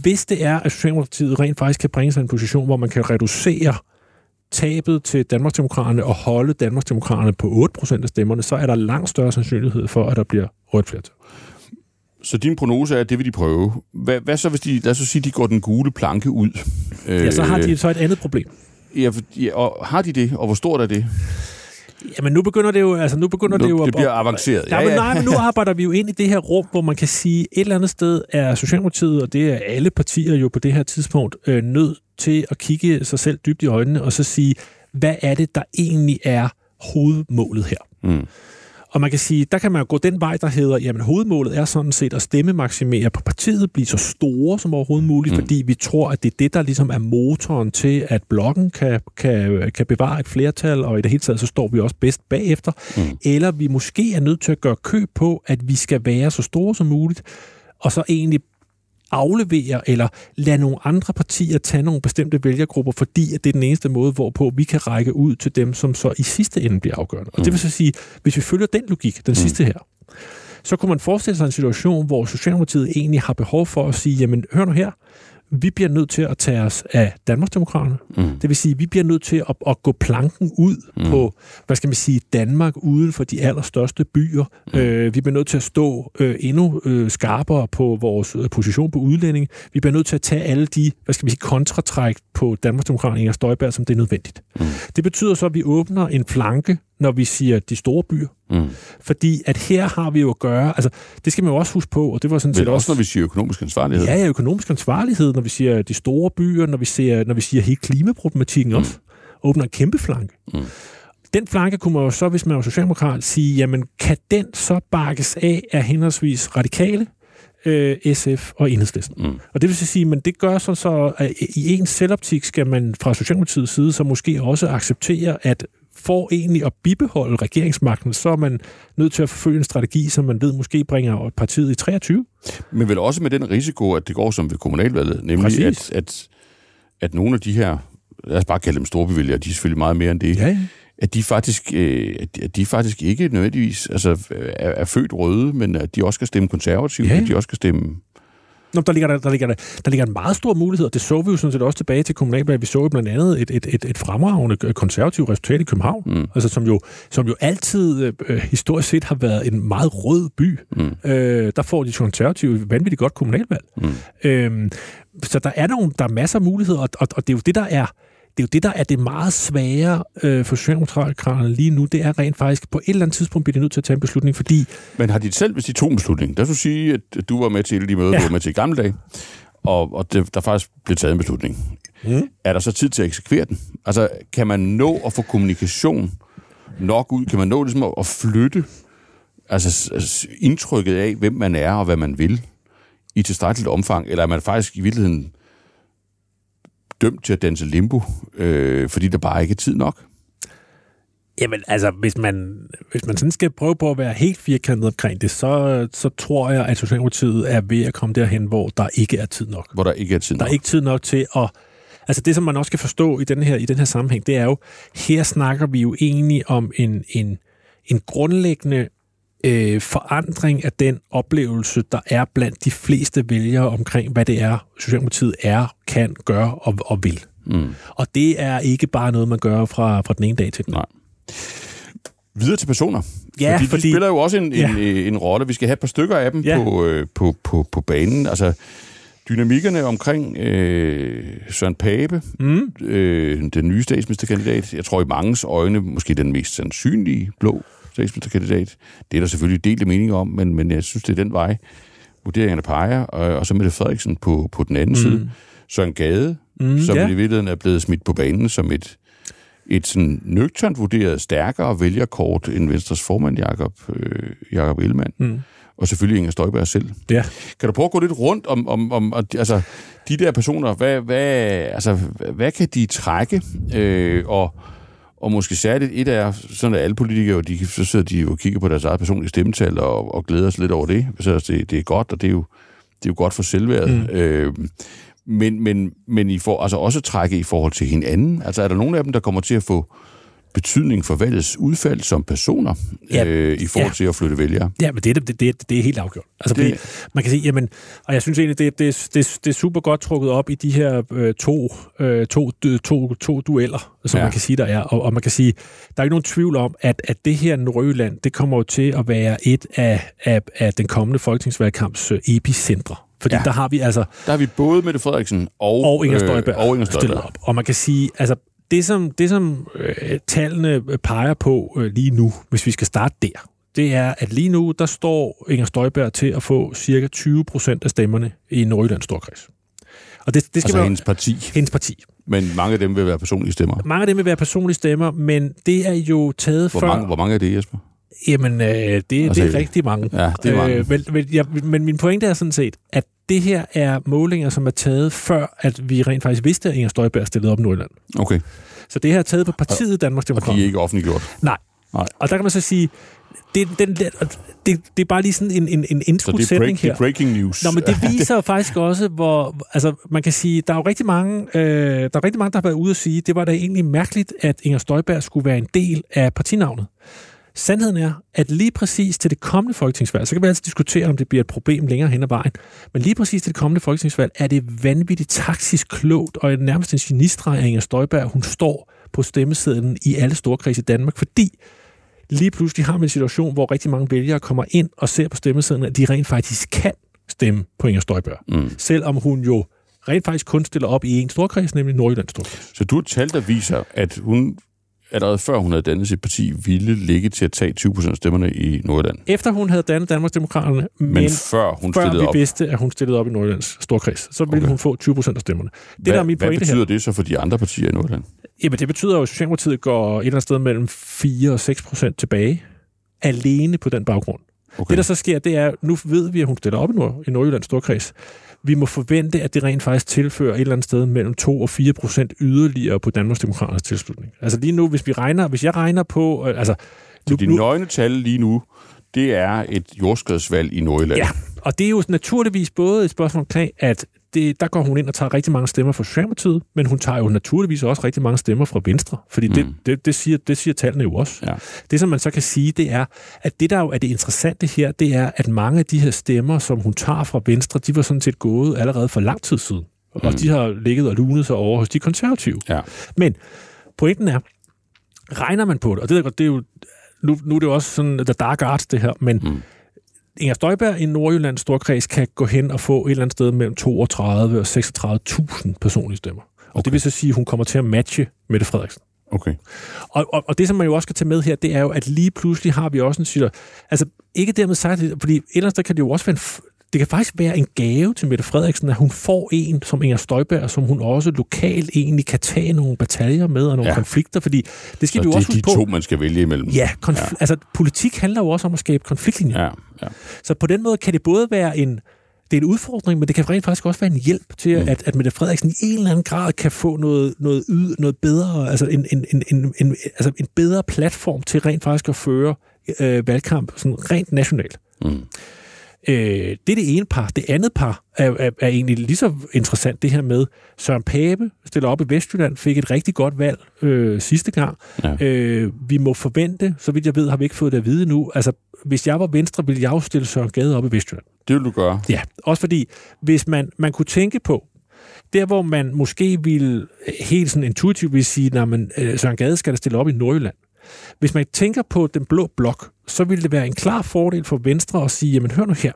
hvis det er, at Socialdemokratiet rent faktisk kan bringe sig i en position, hvor man kan reducere tabet til Danmarksdemokraterne og holde Danmarksdemokraterne på 8% af stemmerne, så er der langt større sandsynlighed for, at der bliver rødt flertal. Så din prognose er, at det vil de prøve. Hvad, hvad så, hvis de, lad os så sige, de går den gule planke ud? Ja, så har de så et andet problem. Ja, for, ja, og har de det, og hvor stort er det? Jamen nu begynder det jo, altså nu begynder Nu, det jo det at- bliver avanceret. Ja, men nej, men nu arbejder vi jo ind i det her rum, hvor man kan sige, et eller andet sted er Socialdemokratiet, og det er alle partier jo på det her tidspunkt, øh, nødt til at kigge sig selv dybt i øjnene, og så sige, hvad er det, der egentlig er hovedmålet her? Mm. Og man kan sige, der kan man jo gå den vej, der hedder, jamen hovedmålet er sådan set at stemmemaksimere på partiet, blive så store som overhovedet muligt, Mm. mm. fordi vi tror, at det er det, der ligesom er motoren til, at blokken kan, kan, kan bevare et flertal, og i det hele taget, så står vi også bedst bagefter. Mm. Eller vi måske er nødt til at gøre køb på, at vi skal være så store som muligt, og så egentlig aflevere eller lade nogle andre partier tage nogle bestemte vælgergrupper, fordi at det er den eneste måde, hvorpå vi kan række ud til dem, som så i sidste ende bliver afgørende. Og det vil så sige, hvis vi følger den logik, den sidste her, så kunne man forestille sig en situation, hvor Socialdemokratiet egentlig har behov for at sige, jamen hør nu her, vi bliver nødt til at tage os af Danmarksdemokraterne. Mm. Det vil sige, at vi bliver nødt til at, at gå planken ud Mm. på, hvad skal man sige, Danmark uden for de allerstørste byer. Mm. Øh, vi bliver nødt til at stå øh, endnu øh, skarpere på vores øh, position på udlænding. Vi bliver nødt til at tage alle de, hvad skal man sige, kontratræk på Danmarksdemokraterne Inger Støjberg, som det er nødvendigt. Mm. Det betyder så, at vi åbner en flanke, når vi siger de store byer. Mm. Fordi at her har vi jo at gøre, altså det skal man jo også huske på, og det var sådan Men set også, når vi siger økonomisk ansvarlighed. Ja, ja, økonomisk ansvarlighed, når vi siger de store byer, når vi siger, når vi siger hele klimaproblematikken mm. også, åbner en kæmpe flanke. Mm. Den flanke kunne man jo så, hvis man var socialdemokrat, sige, jamen kan den så bakkes af af henholdsvis radikale, øh, SF og enhedslisten. Mm. Og det vil så sige, men det gør så, så at i en selvoptik skal man fra Socialdemokratiets side så måske også acceptere, at for egentlig at bibeholde regeringsmagten, så er man nødt til at forfølge en strategi, som man ved måske bringer partiet i 23. Men vel også med den risiko, at det går som ved kommunalvalget, nemlig at, at, at nogle af de her, lad os bare kalde dem storbyvælgere, de er selvfølgelig meget mere end det, Ja, ja. at de faktisk, øh, at de- faktisk ikke nødvendigvis altså, er, er født røde, men at de også skal stemme konservativt, ja. at de også skal stemme... Nå, der ligger, der, der, ligger, der, der ligger en meget stor mulighed, og det så vi jo sådan set også tilbage til kommunalvalget. Vi så jo blandt andet et, et, et, et fremragende konservativt resultat i København, mm. altså, som, jo, som jo altid øh, historisk set har været en meget rød by. Mm. Øh, der får de konservative vanvittigt godt kommunalvalg. Mm. Øh, så der er, nogle, der er masser af muligheder, og, og, og det er jo det, der er det er jo det, der er det meget svære øh, for Socialdemokraterne lige nu. Det er rent faktisk, på et eller andet tidspunkt bliver de nødt til at tage en beslutning, fordi Men har de selv, hvis de tog en beslutning, der skulle sige, at du var med til de møder, ja. Du var med til i gamle dage, og, og det, der faktisk blev taget en beslutning. Mm. Er der så tid til at eksekvere den? Altså, kan man nå at få kommunikation nok ud? Kan man nå ligesom at, at flytte altså, s- indtrykket af, hvem man er og hvad man vil i tilstrækkeligt omfang? Eller er man faktisk i virkeligheden dømt til at danse limbo, øh, fordi der bare ikke er tid nok? Jamen, altså, hvis man, hvis man sådan skal prøve på at være helt firkantet omkring det, så, så tror jeg, at Socialdemokratiet er ved at komme derhen, hvor der ikke er tid nok. Hvor der ikke er tid Der nok? er ikke tid nok til at... Altså det, som man også skal forstå i den her, i den her sammenhæng, det er jo, her snakker vi jo egentlig om en, en, en grundlæggende øh, forandring af den oplevelse, der er blandt de fleste vælgere omkring, hvad det er, Socialdemokratiet er, kan, gør og, og vil. Mm. Og det er ikke bare noget, man gør fra, fra den ene dag til den. Nej. Videre til personer. Ja, fordi, fordi- de spiller jo også en, Ja. en, en, en rolle. Vi skal have et par stykker af dem Ja. på, øh, på, på, på banen. Altså, dynamikkerne omkring øh, Søren Pape, Mm. øh, den nye statsministerkandidat. Jeg tror i mangens øjne måske den mest sandsynlige blå statsministerkandidat. Det er der selvfølgelig delte meninger om, men, men jeg synes, det er den vej, vurderingerne peger. Og, og så Mette Frederiksen på, på den anden mm. side. Søren Gade, Mm, som ja. i virkeligheden er blevet smidt på banen som et, et sådan nøgternt vurderet stærkere vælgerkort end Venstres formand Jakob, øh, Jakob Ellemann. Mm. Og selvfølgelig Inger Støjberg selv. Ja. Kan du prøve at gå lidt rundt om, om, om altså, de der personer, hvad, hvad, altså, hvad kan de trække? Øh, og, og måske særligt et er, sådan at alle politikere, de, så sidder de jo og kigger på deres eget personlige stemmetal og, og glæder sig lidt over det. Så det, det er godt, og det er jo, det er jo godt for selvværdet. Mm. Øh, men, men, men I får altså også trække i forhold til hinanden. Altså er der nogle af dem, der kommer til at få betydning for valgets udfald som personer Ja. øh, i forhold Ja. til at flytte vælgere? Ja, men det, er- det, det, det er helt afgjort. Altså, Det- man kan sige, jamen, og jeg synes egentlig, det, det, det, det er super godt trukket op i de her øh, to, øh, to, to, to dueller, som Ja. man kan sige, der er. Og, og man kan sige, der er ikke nogen tvivl om, at, at det her Nordjylland, det kommer jo til at være et af, af, af den kommende folketingsvalgkamps øh, epicentre. Fordi Ja. der har vi altså Der har vi både Mette Frederiksen og, og Inger Støjberg, øh, og Inger Støjberg. op. Og man kan sige, altså det som, det, som øh, tallene peger på øh, lige nu, hvis vi skal starte der, det er, at lige nu, der står Inger Støjberg til at få cirka 20 procent af stemmerne i Nordjyllands Storkreds. Og det, det skal Altså være hendes parti. hendes parti. Men mange af dem vil være personlige stemmer. Mange af dem vil være personlige stemmer, men det er jo taget Hvor før... mange, hvor mange er det, Jesper? Jamen, øh, det, det Altså, er rigtig mange. ja, det er mange. Øh, men, men, ja, men min pointe er sådan set, at det her er målinger, som er taget før, at vi rent faktisk vidste, at Inger Støjberg stillede op i Nordjylland. Okay. Så det her er taget på partiet Danmarks Og de er ikke offentliggjort. Nej. Nej. Og der kan man så sige, det, den, det, det, er bare lige sådan en, en, en introsætning break, det her. er breaking news. Nå, men det viser jo faktisk også, hvor... Altså, man kan sige, der er jo rigtig mange, øh, der er rigtig mange, der har været ude og sige, det var da egentlig mærkeligt, at Inger Støjberg skulle være en del af partinavnet. Sandheden er, at lige præcis til det kommende folketingsvalg, så kan vi altså diskutere, om det bliver et problem længere hen ad vejen, men lige præcis til det kommende folketingsvalg er det vanvittigt taktisk klogt og nærmest en genistreg af Inger Støjberg, hun står på stemmesedlen i alle storkredse i Danmark, fordi lige pludselig har man en situation, hvor rigtig mange vælgere kommer ind og ser på stemmesedlen, at de rent faktisk kan stemme på Inger Støjberg. Mm. Selvom hun jo rent faktisk kun stiller op i en storkreds, nemlig Nordjyllands storkreds. Så du har tal, der viser, at hun allerede før hun havde dannet sit parti, ville ligge til at tage 20 procent af stemmerne i Nordjylland. Efter hun havde dannet Danmarksdemokraterne, men, Men, før hun før stillede vi op. vidste, at hun stillede op i Nordjyllands storkreds, så ville Okay. hun få 20 procent af stemmerne. Det, hvad, der er min hvad pointe betyder her, det så for de andre partier i Nordjylland? jamen det betyder jo, at Socialdemokratiet går et eller andet sted mellem 4 og 6 procent tilbage, alene på den baggrund. Okay. Det, der så sker, det er, nu ved vi, at hun stiller op i, Nord, i Nordjyllands Storkreds. Vi må forvente, at det rent faktisk tilfører et eller andet sted mellem 2 og 4 procent yderligere på Danmarks Demokraters tilslutning. Altså lige nu, hvis vi regner, hvis jeg regner på, øh, altså... Så de nøgne tal lige nu, det er et jordskredsvalg i Nordjylland. Ja, og det er jo naturligvis både et spørgsmål omkring, at det, der går hun ind og tager rigtig mange stemmer fra Socialdemokratiet, men hun tager jo naturligvis også rigtig mange stemmer fra Venstre, fordi mm. det, det, det, siger, det siger tallene jo også. Ja. Det, som man så kan sige, det er, at det, der jo er det interessante her, det er, at mange af de her stemmer, som hun tager fra Venstre, de var sådan set gået allerede for lang tid siden. Mm. Og de har ligget og lunet sig over hos de konservative. Ja. Men pointen er, regner man på det, og det er, det er jo, nu, nu er det jo også sådan the dark arts det her, men mm Inger Støjberg i Nordjyllands Storkreds kan gå hen og få et eller andet sted mellem 32 og 36.000 personlige stemmer. Og okay. det vil så sige, at hun kommer til at matche Mette Frederiksen. Okay. Og, og, og det, som man jo også skal tage med her, det er jo, at lige pludselig har vi også en situation... Altså, ikke dermed sagt, fordi et eller andet sted kan det jo også være en, det kan faktisk være en gave til Mette Frederiksen, at hun får en som Inger Støjberg, som hun også lokalt egentlig kan tage nogle bataljer med og nogle ja. konflikter, fordi det skal så vi jo også det er de to, man skal vælge imellem. Ja, konfl- ja, altså politik handler jo også om at skabe konfliktlinjer. Ja, ja. Så på den måde kan det både være en, det er en udfordring, men det kan rent faktisk også være en hjælp til, mm. at, at Mette Frederiksen i en eller anden grad kan få noget, noget, yd, noget bedre, altså en, en, en, en, en, altså en bedre platform til rent faktisk at føre øh, valgkamp sådan rent nationalt. Mm. Øh, det er det ene par. Det andet par er, er, er egentlig lige så interessant, det her med Søren Pape stiller op i Vestjylland, fik et rigtig godt valg øh, sidste gang. Ja. Øh, vi må forvente, så vidt jeg ved, har vi ikke fået det at vide nu, altså hvis jeg var Venstre, ville jeg jo stille Søren Gade op i Vestjylland. Det vil du gøre. Ja, også fordi, hvis man, man kunne tænke på, der hvor man måske ville helt sådan intuitivt vil sige, at Søren Gade skal der stille op i Nordjylland, hvis man tænker på den blå blok, så vil det være en klar fordel for Venstre at sige, jamen hør nu her,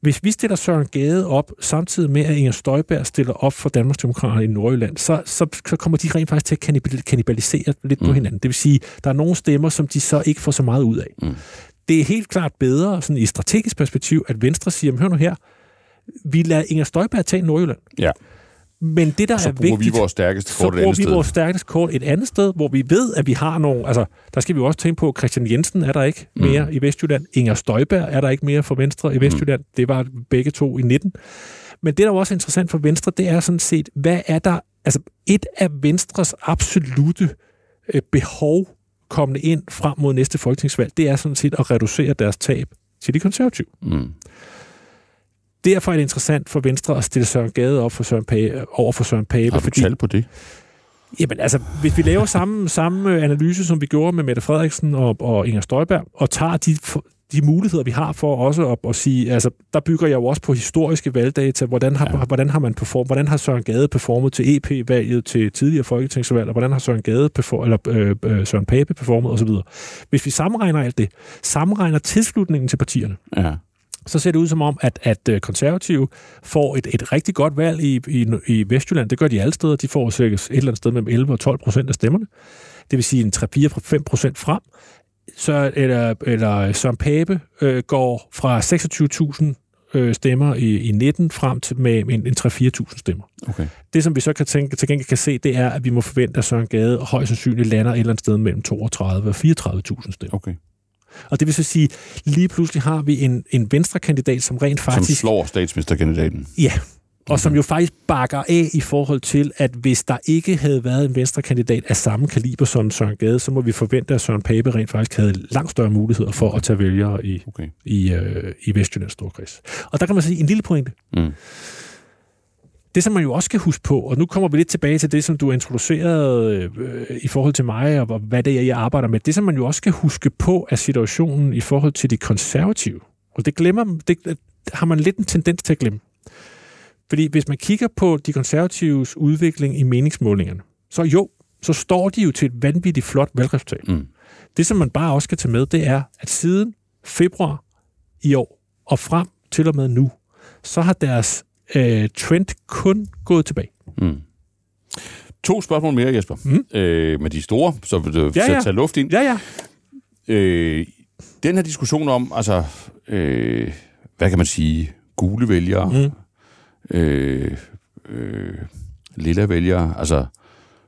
hvis vi stiller Søren Gade op, samtidig med at Inger Støjberg stiller op for Danmarksdemokraterne i Nordjylland, så, så, så kommer de rent faktisk til at kannibalisere lidt mm. på hinanden. Det vil sige, der er nogle stemmer, som de så ikke får så meget ud af. Mm. Det er helt klart bedre sådan i strategisk perspektiv, at Venstre siger, hør nu her, vi lader Inger Støjberg tage Nordjylland. Ja. Men det, der så er vigtigt... vi vores stærkeste kort et andet sted. Så vi vores stærkeste kort et andet sted, hvor vi ved, at vi har nogle... Altså, der skal vi også tænke på, Christian Jensen er der ikke mm. mere mm. i Vestjylland. Inger Støjberg er der ikke mere for Venstre i mm. Vestjylland. Mm. Det var begge to i 19. Men det, der er også interessant for Venstre, det er sådan set, hvad er der... Altså, et af Venstres absolute øh, behov kommende ind frem mod næste folketingsvalg, det er sådan set at reducere deres tab til de konservative. Mm. Derfor er det interessant for Venstre at stille Søren Gade op for Søren Pape, over for Søren Pape. Har du fordi, tal på det? Jamen altså, hvis vi laver samme, samme analyse, som vi gjorde med Mette Frederiksen og, og Inger Støjberg, og tager de, de muligheder, vi har for også at, at sige, altså, der bygger jeg jo også på historiske valgdata, hvordan har, ja. hvordan har man performet, hvordan har Søren Gade performet til EP-valget, til tidligere folketingsvalg, og hvordan har Søren Gade performet, eller øh, øh, Søren Pape performet, osv. Hvis vi sammenregner alt det, sammenregner tilslutningen til partierne, ja så ser det ud som om, at, at øh, konservative får et, et rigtig godt valg i, i, i Vestjylland. Det gør de alle steder. De får sikkert et eller andet sted mellem 11 og 12 procent af stemmerne. Det vil sige en 3-4-5 procent frem. Så, eller, eller Søren Pape øh, går fra 26.000 øh, stemmer i, i 19 frem til med en, en 3-4.000 stemmer. Okay. Det, som vi så kan tænke, til gengæld kan se, det er, at vi må forvente, at Søren Gade højst sandsynligt lander et eller andet sted mellem 32 og 34.000 stemmer. Okay. Og det vil så sige, lige pludselig har vi en, en venstrekandidat, som rent faktisk... Som slår statsministerkandidaten. Ja, og okay. som jo faktisk bakker af i forhold til, at hvis der ikke havde været en venstrekandidat af samme kaliber som Søren Gade, så må vi forvente, at Søren Pape rent faktisk havde langt større muligheder for at tage vælgere i, okay. i, øh, i Vestjyllands Storkreds. Og der kan man sige en lille pointe. Mm det, som man jo også skal huske på, og nu kommer vi lidt tilbage til det, som du introducerede øh, i forhold til mig, og hvad det er, jeg arbejder med. Det, som man jo også skal huske på, er situationen i forhold til de konservative. Og det glemmer det, det har man lidt en tendens til at glemme. Fordi hvis man kigger på de konservatives udvikling i meningsmålingerne, så jo, så står de jo til et vanvittigt flot valgresultat. Mm. Det, som man bare også skal tage med, det er, at siden februar i år og frem til og med nu, så har deres øh, trend kun gået tilbage. Mm. To spørgsmål mere, Jesper. Mm. Øh, med de store, så vil du ja, ja. tage luft ind. Ja, ja. Øh, den her diskussion om, altså, øh, hvad kan man sige, gule vælgere, mm. øh, øh, lilla vælgere, altså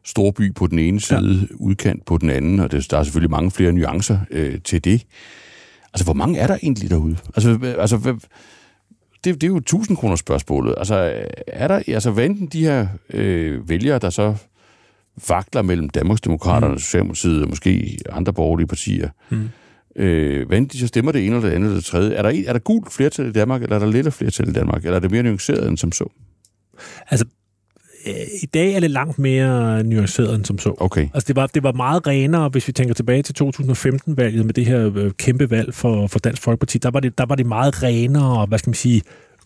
storby på den ene side, ja. udkant på den anden, og det, der er selvfølgelig mange flere nuancer øh, til det. Altså, hvor mange er der egentlig derude? Altså, altså hvad, det, det er jo 1000 kroner spørgsmålet. Altså, er der, altså, hvad enten de her øh, vælgere, der så vakler mellem Danmarksdemokraterne, mm. Socialdemokratiet og måske andre borgerlige partier, mm. øh, hvad enten de så stemmer det ene eller det andet eller det tredje, er der, er der gult flertal i Danmark, eller er der lidt flertal i Danmark, eller er det mere nuanceret end som så? Altså, øh, i dag er det langt mere nuanceret end som så. Okay. Altså det var, det var meget renere, hvis vi tænker tilbage til 2015-valget med det her øh, kæmpe valg for, for Dansk Folkeparti. Der var, det, der var det meget renere, hvad skal man sige,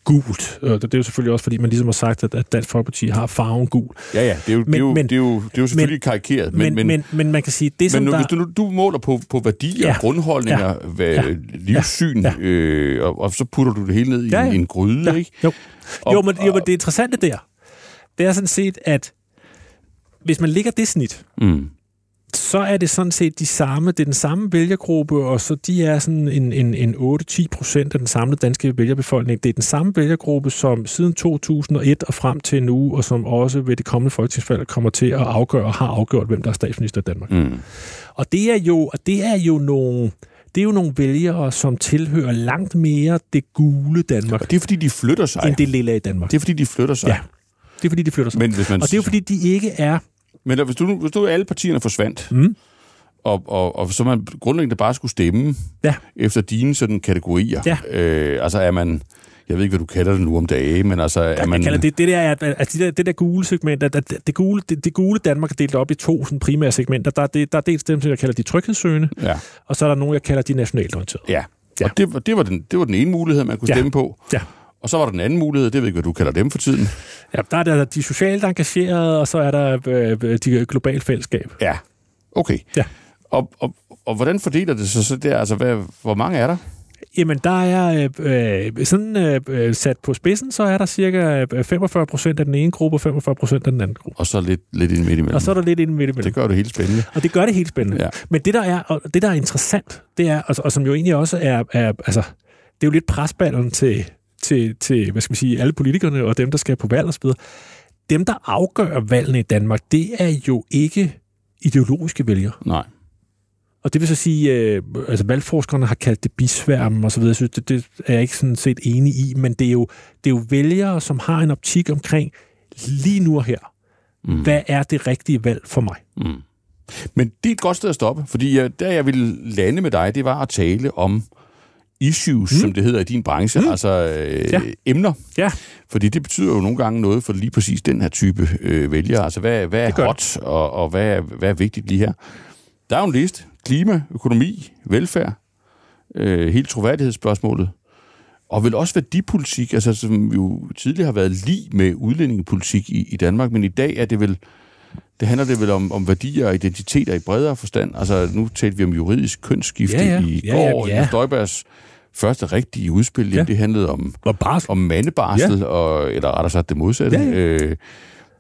gult. Og det er jo selvfølgelig også, fordi man ligesom har sagt, at, Dansk Folkeparti har farven gul. Ja, ja, det er jo, men, det er jo, men, det er jo, det er jo selvfølgelig men, karikeret. Men, men, men, men man kan sige, det som men nu, der... hvis du, du måler på, på værdier, ja, grundholdninger, ja, hvad, ja, livssyn, ja, øh, og, og så putter du det hele ned i ja, ja. en gryde, ja, ikke? Jo, og, jo, men, jo, men det interessante der, det er sådan set, at hvis man ligger det snit, mm. så er det sådan set de samme, det er den samme vælgergruppe, og så de er sådan en, en, en 8-10 procent af den samlede danske vælgerbefolkning. Det er den samme vælgergruppe, som siden 2001 og frem til nu, og som også ved det kommende folketingsvalg kommer til at afgøre og har afgjort, hvem der er statsminister i Danmark. Mm. Og det er jo, og det er jo nogle det er jo nogle vælgere, som tilhører langt mere det gule Danmark. Og det er, fordi de flytter sig. End det lille i Danmark. Det er, fordi de flytter sig. Ja. Det er, fordi de flytter sig. Men hvis man... Og det er jo, fordi de ikke er... Men hvis du, hvis du alle partierne forsvandt, mm. og, og, og så man grundlæggende bare skulle stemme ja. efter dine sådan kategorier, ja. øh, altså er man... Jeg ved ikke, hvad du kalder det nu om dagen, men altså... Er man... kalder det, det der, at, altså det, der, det der gule segment, at, at det, gule, det, det gule Danmark er delt op i to sådan primære segmenter. Der, det, der er dels dem, som jeg kalder de tryghedssøgende, ja. og så er der nogle, jeg kalder de nationalt orienterede. Ja, ja. og det, det, var den, det var den ene mulighed, man kunne ja. stemme på. Ja. Og så var der den anden mulighed, det ved ikke, hvad du kalder dem for tiden. Ja, der er der de socialt engagerede, og så er der øh, de globale fællesskab. Ja, okay. Ja. Og, og, og hvordan fordeler det sig så der? Altså, hvad, hvor mange er der? Jamen, der er øh, sådan øh, sat på spidsen, så er der cirka 45 procent af den ene gruppe og 45 procent af den anden gruppe. Og så lidt, lidt ind midt imellem. Og så er der lidt ind midt imellem. Det gør det helt spændende. Og det gør det helt spændende. Ja. Men det, der er, og det, der er interessant, det er, og, og som jo egentlig også er, er altså, det er jo lidt presballen til, til, til hvad skal man sige, alle politikerne og dem, der skal på valg osv., dem, der afgør valgene i Danmark, det er jo ikke ideologiske vælgere. Nej. Og det vil så sige, øh, altså valgforskerne har kaldt det bisværmen og så videre. Jeg synes, det, det er jeg ikke sådan set enig i, men det er, jo, det er jo vælgere, som har en optik omkring lige nu og her. Mm. Hvad er det rigtige valg for mig? Mm. Men det er et godt sted at stoppe, fordi jeg, der jeg ville lande med dig, det var at tale om issues, mm. som det hedder i din branche, mm. altså øh, ja. emner. Ja. Fordi det betyder jo nogle gange noget for lige præcis den her type øh, vælgere. Altså, hvad, hvad er hot, og, og hvad, er, hvad er vigtigt lige her? Der er jo en liste. Klima, økonomi, velfærd, øh, hele troværdighedsspørgsmålet, og vel også værdipolitik, altså, som jo tidligere har været lige med udlændingepolitik i, i Danmark, men i dag er det vel, det handler det vel om, om værdier og identiteter i bredere forstand. Altså, nu talte vi om juridisk kønsskifte ja, ja. i ja, går, ja, ja. Støjbergs første rigtige udspil, ja. det handlede om, om mandebarsel, ja. og, eller rettere sagt det modsatte. Ja, ja. Øh,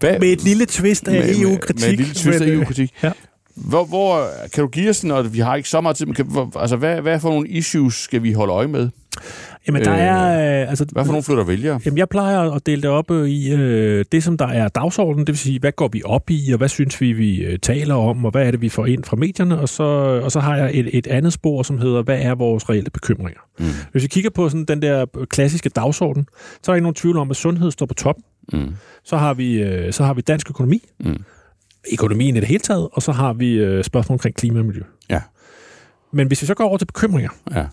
hvad, med et lille twist af EU-kritik. Med et lille twist af EU-kritik. Ja. Hvor, hvor, kan du give os, når vi har ikke så meget tid, men kan, hvor, altså, hvad, hvad for nogle issues skal vi holde øje med? Jamen, der er... Øh, altså, hvad for nogle flytter vælgere? Jamen, jeg plejer at dele det op øh, i øh, det, som der er dagsordenen, det vil sige, hvad går vi op i, og hvad synes vi, vi øh, taler om, og hvad er det, vi får ind fra medierne, og så, og så har jeg et, et andet spor, som hedder, hvad er vores reelle bekymringer? Mm. Hvis vi kigger på sådan den der klassiske dagsorden, så er der ikke nogen tvivl om, at sundhed står på top. Mm. Så, har vi, øh, så har vi dansk økonomi, mm. økonomien i det hele taget, og så har vi øh, spørgsmål omkring klima og miljø. Ja. Men hvis vi så går over til bekymringer, ja.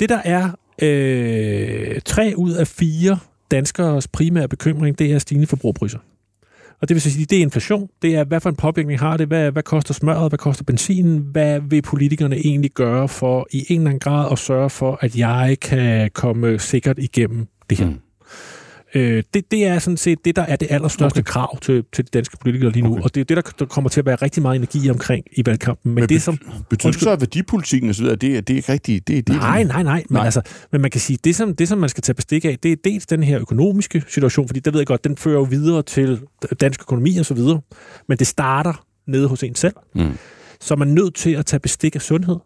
det der er øh, tre ud af fire danskeres primære bekymring, det er stigende forbrugerpriser. Og det vil sige, det er inflation. Det er, hvad for en påvirkning har det? Hvad, hvad koster smøret? Hvad koster benzinen? Hvad vil politikerne egentlig gøre for i en eller anden grad at sørge for, at jeg kan komme sikkert igennem det her? Mm. Øh, det, det er sådan set det, der er det allerstørste okay. krav til, til de danske politikere lige nu, okay. og det er det, der, der kommer til at være rigtig meget energi omkring i valgkampen. Men, men det, som, betyder det så, at værdipolitikken osv., det, det er ikke rigtigt? Det, det, nej, nej, nej, men, nej. Altså, men man kan sige, det som, det som man skal tage bestik af, det er dels den her økonomiske situation, fordi det ved jeg godt, den fører jo videre til dansk økonomi og så videre, men det starter nede hos en selv. Mm. Så man er nødt til at tage bestik af sundhed.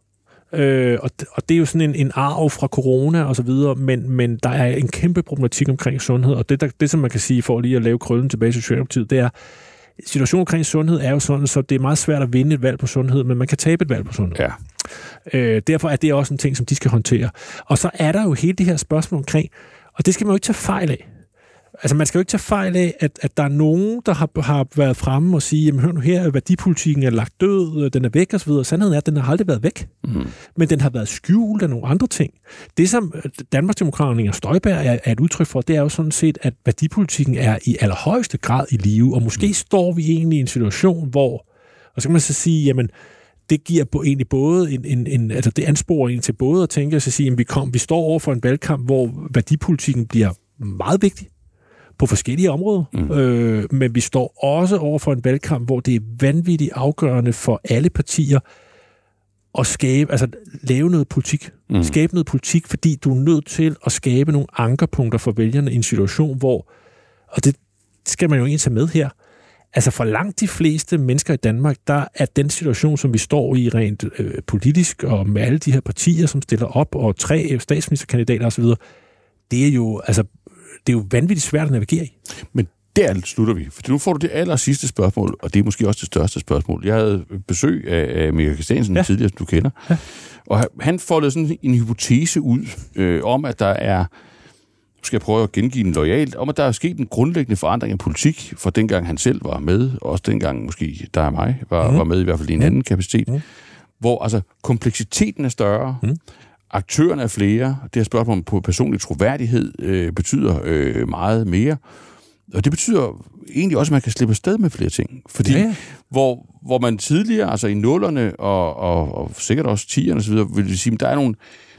Øh, og, og det er jo sådan en, en arv fra corona og så videre, men, men der er en kæmpe problematik omkring sundhed, og det, der, det som man kan sige for lige at lave krøllen tilbage til Socialdemokratiet, det er, situationen omkring sundhed er jo sådan, så det er meget svært at vinde et valg på sundhed, men man kan tabe et valg på sundhed. Ja. Øh, derfor er det også en ting, som de skal håndtere. Og så er der jo hele det her spørgsmål omkring, og det skal man jo ikke tage fejl af. Altså, man skal jo ikke tage fejl af, at, at der er nogen, der har, har været fremme og sige, jamen hør nu her, værdipolitikken er lagt død, den er væk osv. Sandheden er, at den har aldrig været væk. Mm. Men den har været skjult af nogle andre ting. Det, som Danmarksdemokraterne og Støjberg er, er et udtryk for, det er jo sådan set, at værdipolitikken er i allerhøjeste grad i live, og måske mm. står vi egentlig i en situation, hvor, og så kan man så sige, jamen, det giver på, egentlig både en, en, en, altså det ansporer en til både at tænke og sige, at vi, kom, vi står over for en valgkamp, hvor værdipolitikken bliver meget vigtig på forskellige områder, mm. øh, men vi står også over for en valgkamp, hvor det er vanvittigt afgørende for alle partier at skabe, altså lave noget politik. Mm. Skabe noget politik, fordi du er nødt til at skabe nogle ankerpunkter for vælgerne i en situation, hvor, og det skal man jo egentlig tage med her, Altså for langt de fleste mennesker i Danmark, der er den situation, som vi står i rent øh, politisk, og med alle de her partier, som stiller op, og tre statsministerkandidater osv., det er jo, altså, det er jo vanvittigt svært at navigere i. Men der slutter vi, for nu får du det aller sidste spørgsmål, og det er måske også det største spørgsmål. Jeg havde besøg af, af Michael Christiansen ja. tidligere, som du kender, ja. og han får sådan en hypotese ud øh, om, at der er nu skal jeg prøve at gengive den lojalt, om at der er sket en grundlæggende forandring af politik, fra dengang han selv var med, og også dengang måske der er mig, var, mm. var med i hvert fald i en mm. anden kapacitet, mm. hvor altså kompleksiteten er større, mm. Aktørerne er flere, det her spørgsmål på personlig troværdighed øh, betyder øh, meget mere, og det betyder egentlig også, at man kan slippe afsted med flere ting. Fordi ja. hvor, hvor man tidligere, altså i nullerne og, og, og sikkert også tierne osv., vil sige, at der er nogle,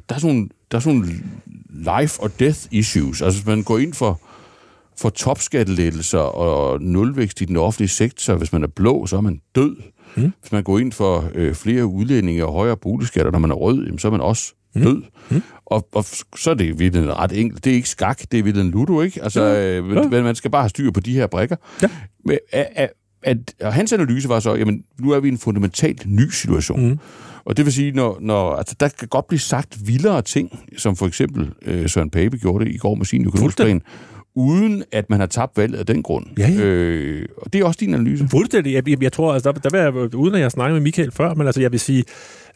der er sådan nogle, der er sådan nogle life og death issues. Altså hvis man går ind for, for topskattelettelser og nulvækst i den offentlige sektor, hvis man er blå, så er man død. Mm. Hvis man går ind for øh, flere udlændinge og højere boligskatter, når man er rød, jamen, så er man også mm. død. Mm. Og, og så er det virkelig ret enkelt. Det er ikke skak, det er virkelig ludo, ikke? Altså, ja. Øh, ja. man skal bare have styr på de her brækker. Ja. Men, at, at, at, og hans analyse var så, jamen, nu er vi i en fundamentalt ny situation. Mm. Og det vil sige, når, når altså, der kan godt blive sagt vildere ting, som for eksempel øh, Søren Pape gjorde det i går med sin økonomisk uden at man har tabt valget af den grund. Ja, ja. Øh, og det er også din analyse. Fuldstændig. Jeg, jeg, jeg tror, altså, der, der vil jeg, uden at jeg snakker med Michael før, men altså, jeg vil sige,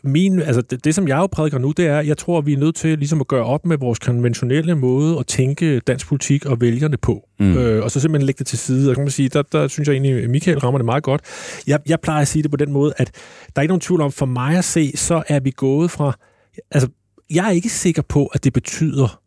min, altså det, det, som jeg jo prædiker nu, det er, jeg tror, vi er nødt til ligesom at gøre op med vores konventionelle måde at tænke dansk politik og vælgerne på. Mm. Øh, og så simpelthen lægge det til side. Og kan man sige, der, der synes jeg egentlig, at Michael rammer det meget godt. Jeg, jeg plejer at sige det på den måde, at der er ikke nogen tvivl om, for mig at se, så er vi gået fra... Altså, jeg er ikke sikker på, at det betyder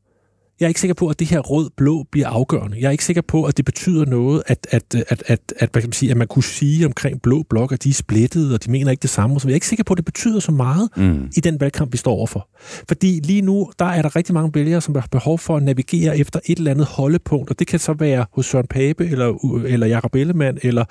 jeg er ikke sikker på, at det her rød-blå bliver afgørende. Jeg er ikke sikker på, at det betyder noget, at, at, at, at, at, hvad kan man, sige, at man kunne sige omkring blå blok, at de er splittet, og de mener ikke det samme. Så jeg er ikke sikker på, at det betyder så meget mm. i den valgkamp, vi står overfor. Fordi lige nu, der er der rigtig mange vælgere, som har behov for at navigere efter et eller andet holdepunkt, og det kan så være hos Søren Pape, eller, eller Jacob Ellemann, eller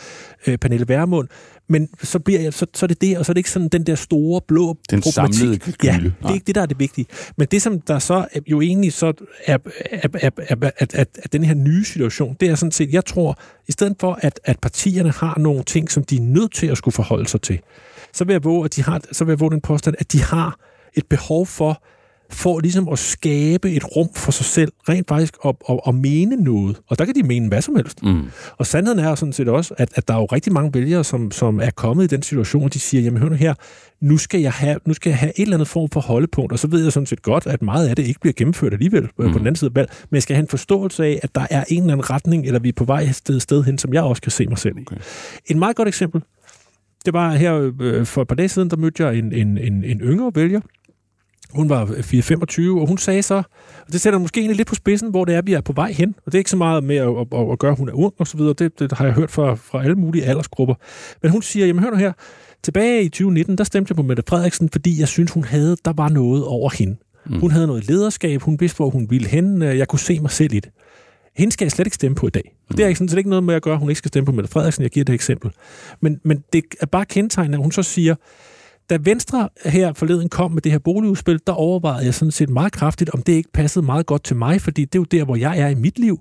øh, Pernille Vermund. Men så, bliver jeg, så, så er det det, og så er det ikke sådan den der store blå den problematik. Samlede. Ja, det er ikke det, der er det vigtige. Men det, som der så jo egentlig så er, af, af, af, af, at, at, at den her nye situation, det er sådan set, jeg tror, i stedet for, at, at partierne har nogle ting, som de er nødt til at skulle forholde sig til, så vil jeg våge, at de har, så vil jeg våge den påstand, at de har et behov for for ligesom at skabe et rum for sig selv, rent faktisk at, at, at mene noget. Og der kan de mene hvad som helst. Mm. Og sandheden er sådan set også, at, at der er jo rigtig mange vælgere, som, som er kommet i den situation, og de siger, jamen hør nu her, nu skal, jeg have, nu skal jeg have et eller andet form for holdepunkt, og så ved jeg sådan set godt, at meget af det ikke bliver gennemført alligevel mm. på den anden side af valg, men jeg skal have en forståelse af, at der er en eller anden retning, eller vi er på vej et sted, sted hen, som jeg også kan se mig selv i. Okay. En meget godt eksempel, det var her øh, for et par dage siden, der mødte jeg en, en, en, en yngre vælger, hun var 4-25, og hun sagde så, og det sætter måske egentlig lidt på spidsen, hvor det er, vi er på vej hen. Og det er ikke så meget med at, at, at gøre, at hun er ung og så videre. Det, det har jeg hørt fra, fra alle mulige aldersgrupper. Men hun siger, jamen hør nu her, tilbage i 2019, der stemte jeg på Mette Frederiksen, fordi jeg synes, hun havde, der var noget over hende. Mm. Hun havde noget lederskab, hun vidste, hvor hun ville hen. Jeg kunne se mig selv i det. Hende skal jeg slet ikke stemme på i dag. Mm. Det er ikke, sådan, er ikke noget med at gøre, at hun ikke skal stemme på Mette Frederiksen. Jeg giver det eksempel. Men, men det er bare kendetegnet, at hun så siger, da Venstre her forleden kom med det her boligudspil, der overvejede jeg sådan set meget kraftigt, om det ikke passede meget godt til mig, fordi det er jo der, hvor jeg er i mit liv.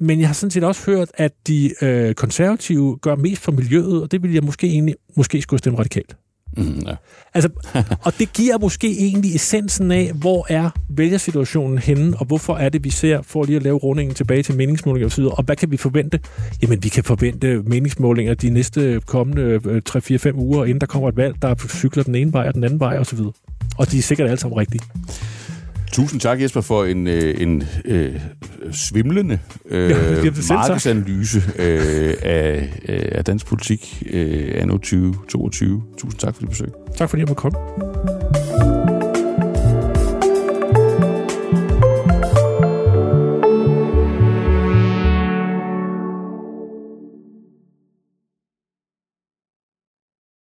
Men jeg har sådan set også hørt, at de øh, konservative gør mest for miljøet, og det ville jeg måske egentlig måske skulle stemme radikalt. Mm, ja. altså, og det giver måske egentlig essensen af, hvor er vælgersituationen henne, og hvorfor er det, vi ser, for lige at lave rundingen tilbage til meningsmålinger osv., og hvad kan vi forvente? Jamen, vi kan forvente meningsmålinger de næste kommende øh, 3-4-5 uger, inden der kommer et valg, der cykler den ene vej og den anden vej osv. og de er sikkert alle sammen rigtige. Tusind tak, Jesper, for en, øh, en øh, svimlende øh, Ja, markedsanalyse øh, af, øh, af dansk politik øh, anno 2022. Tusind tak for dit besøg. Tak fordi jeg måtte komme.